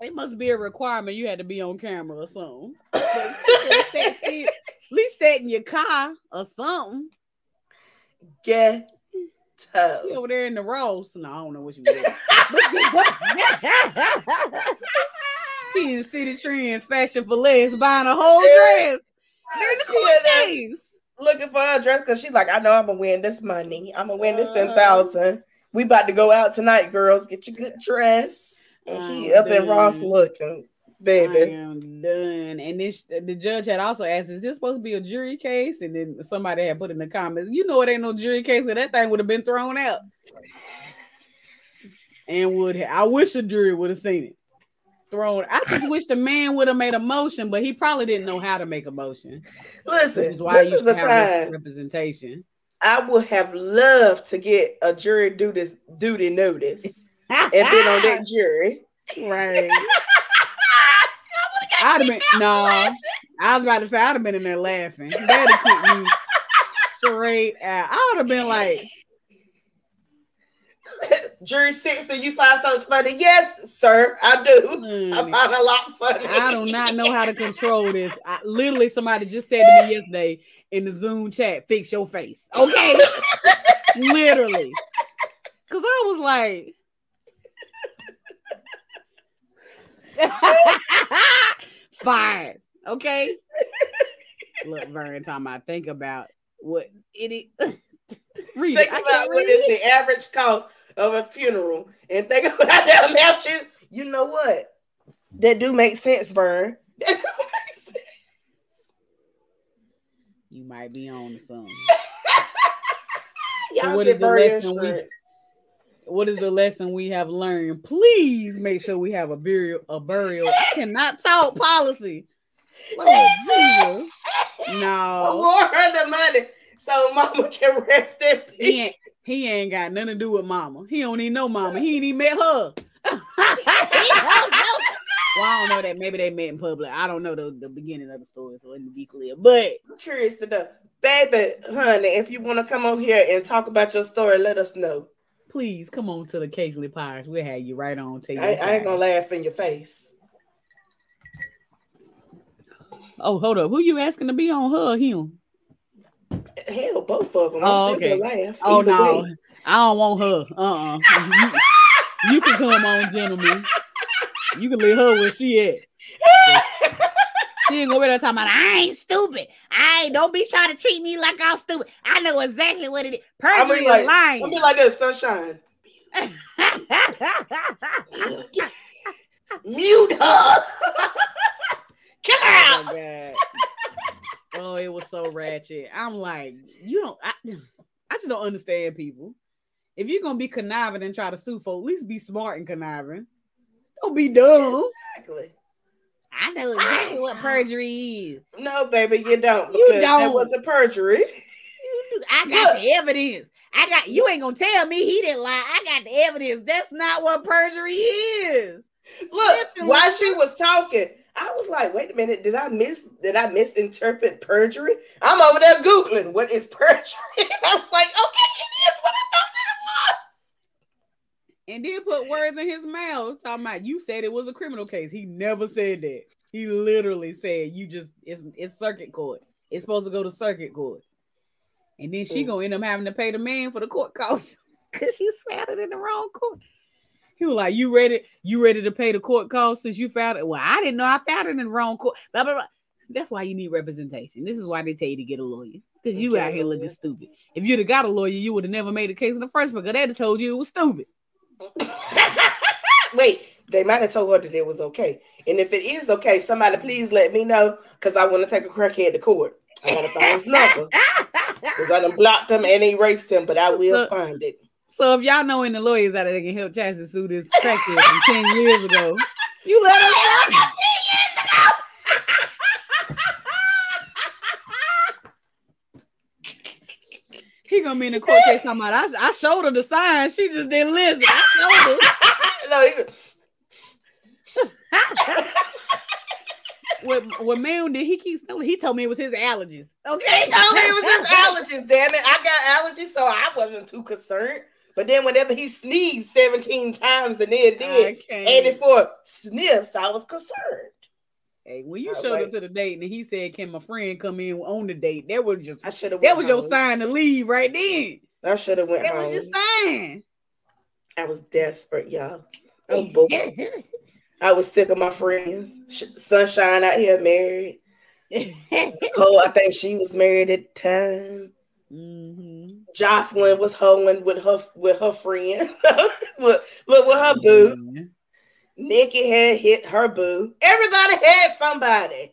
It must be a requirement. You had to be on camera or something. But she could've sat still- At least sat in your car or something. Ghetto. She over there in the Ross. No, I don't know what was. doing. She in Citi Trends, fashion for less, buying a whole dress. During the cool in days. Looking for her dress because she's like, I know I'm gonna win this money. I'm gonna win this ten Uh. thousand. We about to go out tonight, girls. Get your good dress. And she I'm up in Ross done. Looking, I am done. And this the judge had also asked, is this supposed to be a jury case? And then somebody had put in the comments, you know it ain't no jury case, so that thing would have been thrown out. And would have, I wish the jury would have seen it. Thrown. I just wish the man would have made a motion, but he probably didn't know how to make a motion. Listen, is why this is the time representation. I would have loved to get a jury do this duty notice and been on that jury. Right. I'd have been no. I was about to say I'd have been in there laughing. That'd have me straight out. I would have been like, Jury six, do you find something funny? Yes, sir, I do. I "Hmm, find a lot funny. I do not know how to control this. I, literally, somebody just said to me yesterday in the Zoom chat, "Fix your face." Okay, literally, because I was like. Fired. Okay. Look, Vern, time I think about what it is. read Think it. About what is the average cost of a funeral and think about that amount you you know what? That do make sense, Vern. That do make sense. You might be on to something. Y'all what get is the lesson we-. What is the lesson we have learned? Please make sure we have a burial. A burial. I cannot talk policy. No, Award her the money so mama can rest in he peace. ain't. He ain't got nothing to do with mama. He don't even know mama. He ain't even met her. well, I don't know that. Maybe they met in public. I don't know the, the beginning of the story, so let me be clear. But I'm curious to know. Baby, honey, if you want to come on here and talk about your story, let us know. Please come on to the occasionally Pirates. We'll have you right on. Take I, I ain't gonna laugh in your face. Oh, hold up. Who you asking to be on her or him? Hell, both of them. I'm Oh, still okay. gonna laugh. Oh no, way. I don't want her. Uh uh You, you can come on, gentlemen. You can leave her where she at. She ain't gonna be there talking about I ain't stupid. I ain't don't be trying to treat me like I'm stupid. I know exactly what it is. I'm Perjury be like, lying. I'm be like this, sunshine. Mute her. Kick her oh out. Oh, it was so ratchet. I'm like, you don't. I, I just don't understand people. If you're gonna be conniving and try to sue folks, at least be smart and conniving. Don't be dumb. Exactly. I know exactly what perjury is. No, baby, you don't. You don't. That was a perjury. I got the evidence. I got you ain't gonna tell me he didn't lie. I got the evidence. That's not what perjury is. Look, Listen, while she was talking, I was like, wait a minute, did I miss did I misinterpret perjury? I'm over there Googling what is perjury. And I was like, okay, it is what I thought And then put words in his mouth talking about you said it was a criminal case. He never said that. He literally said you just it's it's circuit court. It's supposed to go to circuit court. And then she Mm. gonna end up having to pay the man for the court costs because she it in the wrong court. He was like, "You ready? You ready to pay the court costs since you found it?" Well, I didn't know I found it in the wrong court. Blah blah blah. That's why you need representation. This is why they tell you to get a lawyer because you Get out here looking stupid. If you'd have got a lawyer, you would have never made a case in the first place. Because they'd have told you it was stupid. wait, they might have told her that it was okay. And if it is okay, somebody please let me know because I want to take a crackhead to court. I gotta find his number. Because I done blocked him and erased him, but I will So- find it. So if y'all know any lawyers out there that can help Chassie sue this crackhead from 10 years ago, you let us know. He gonna be in the court case talking about I, I showed her the sign. She just didn't listen. I showed her. no, he, What what man did he keep stealing? He told me it was his allergies. Okay. He told me it was his allergies, damn it. I got allergies, so I wasn't too concerned. But then whenever he sneezed 17 times and then did 84 sniffs, I was concerned. Hey, when you showed up to the date and he said, "Can my friend come in on the date?" That was just I should have that was your sign to leave right then. I should have went That was your sign. I was desperate, y'all. I was. I was sick of my friends. Sunshine out here married. oh, I think she was married at the time. Mhm. Jocelyn was hoeing with her with her friend. with, with, with her boo. Mhm. Nikki had hit her boo. Everybody had somebody.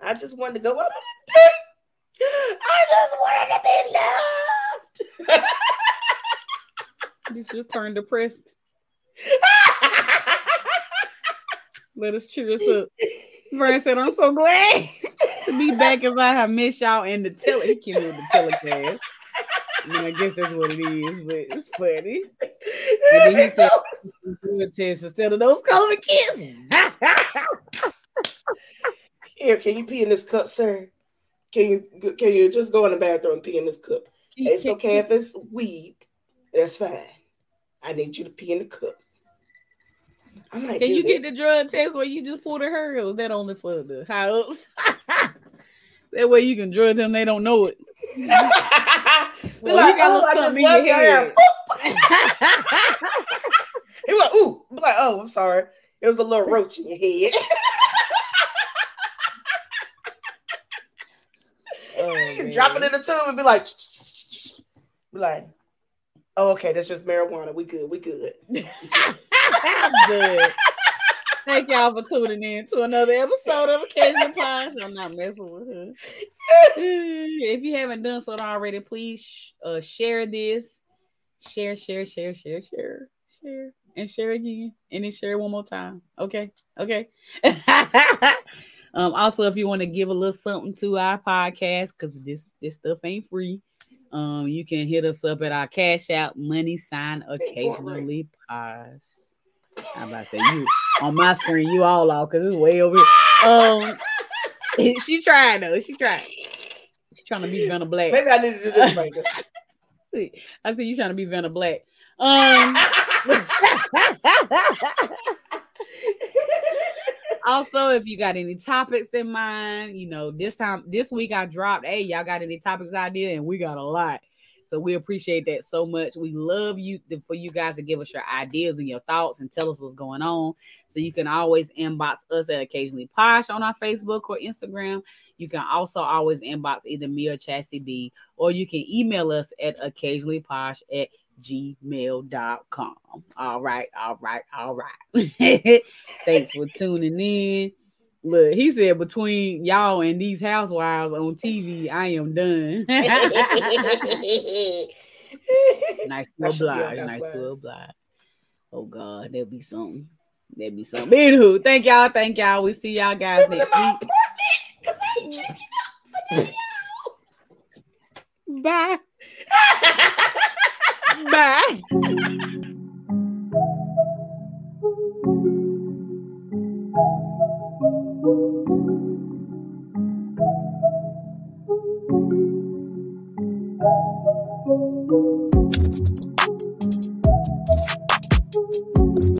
I just wanted to go out on a date. I just wanted to be loved. You just turned depressed. Let us cheer us up. Brian said, I'm so glad to be back as I have missed y'all in the tele. He the telecast. I mean, I guess that's what it is, but it's funny. And then he said, test instead of those COVID kids. Here, can you pee in this cup, sir? Can you can you just go in the bathroom and pee in this cup? It's okay if it's weed. That's fine. I need you to pee in the cup. I'm like, Can you dude, get the drug test where you just pull the is that only for the high ups? that way you can drug them, they don't know it. Well, like, oh, I just love your. He like, ooh, Be like, oh, I'm sorry. It was a little roach in your head. Oh, drop it in the tube and be like, be like, oh, okay, that's just marijuana. We good. We good. I'm good. Thank y'all for tuning in to another episode of Occasional Punch. I'm not messing with her. If you haven't done so already, please sh- uh, share this. Share, share, share, share, share, share, and share again, and then share one more time. Okay, okay. um, also, if you want to give a little something to our podcast, because this this stuff ain't free, um, you can hit us up at our cash out money sign occasionally posh. I'm about to say you on my screen, you all off because it's way over here. Um, she tried though. She tried. She's trying to be Vanna Black. Maybe I need to do this right I see you trying to be Vanna Black. Um. also, if you got any topics in mind, you know, this time this week I dropped, hey, y'all got any topics idea, and we got a lot. So we appreciate that so much. We love you for you guys to give us your ideas and your thoughts and tell us what's going on. So you can always inbox us at occasionally posh on our Facebook or Instagram. You can also always inbox either me or Chassie B, or you can email us at occasionally posh at gmail.com. All right, all right, all right. Thanks for tuning in. Look, he said between y'all and these housewives on TV, I am done. nice to oblige. Nice to oblige. Oh God, there'll be something. There'll be something. Anywho, thank y'all. Thank y'all. We see y'all guys next week. Because I ain't changing up Bye. Bye. thank you.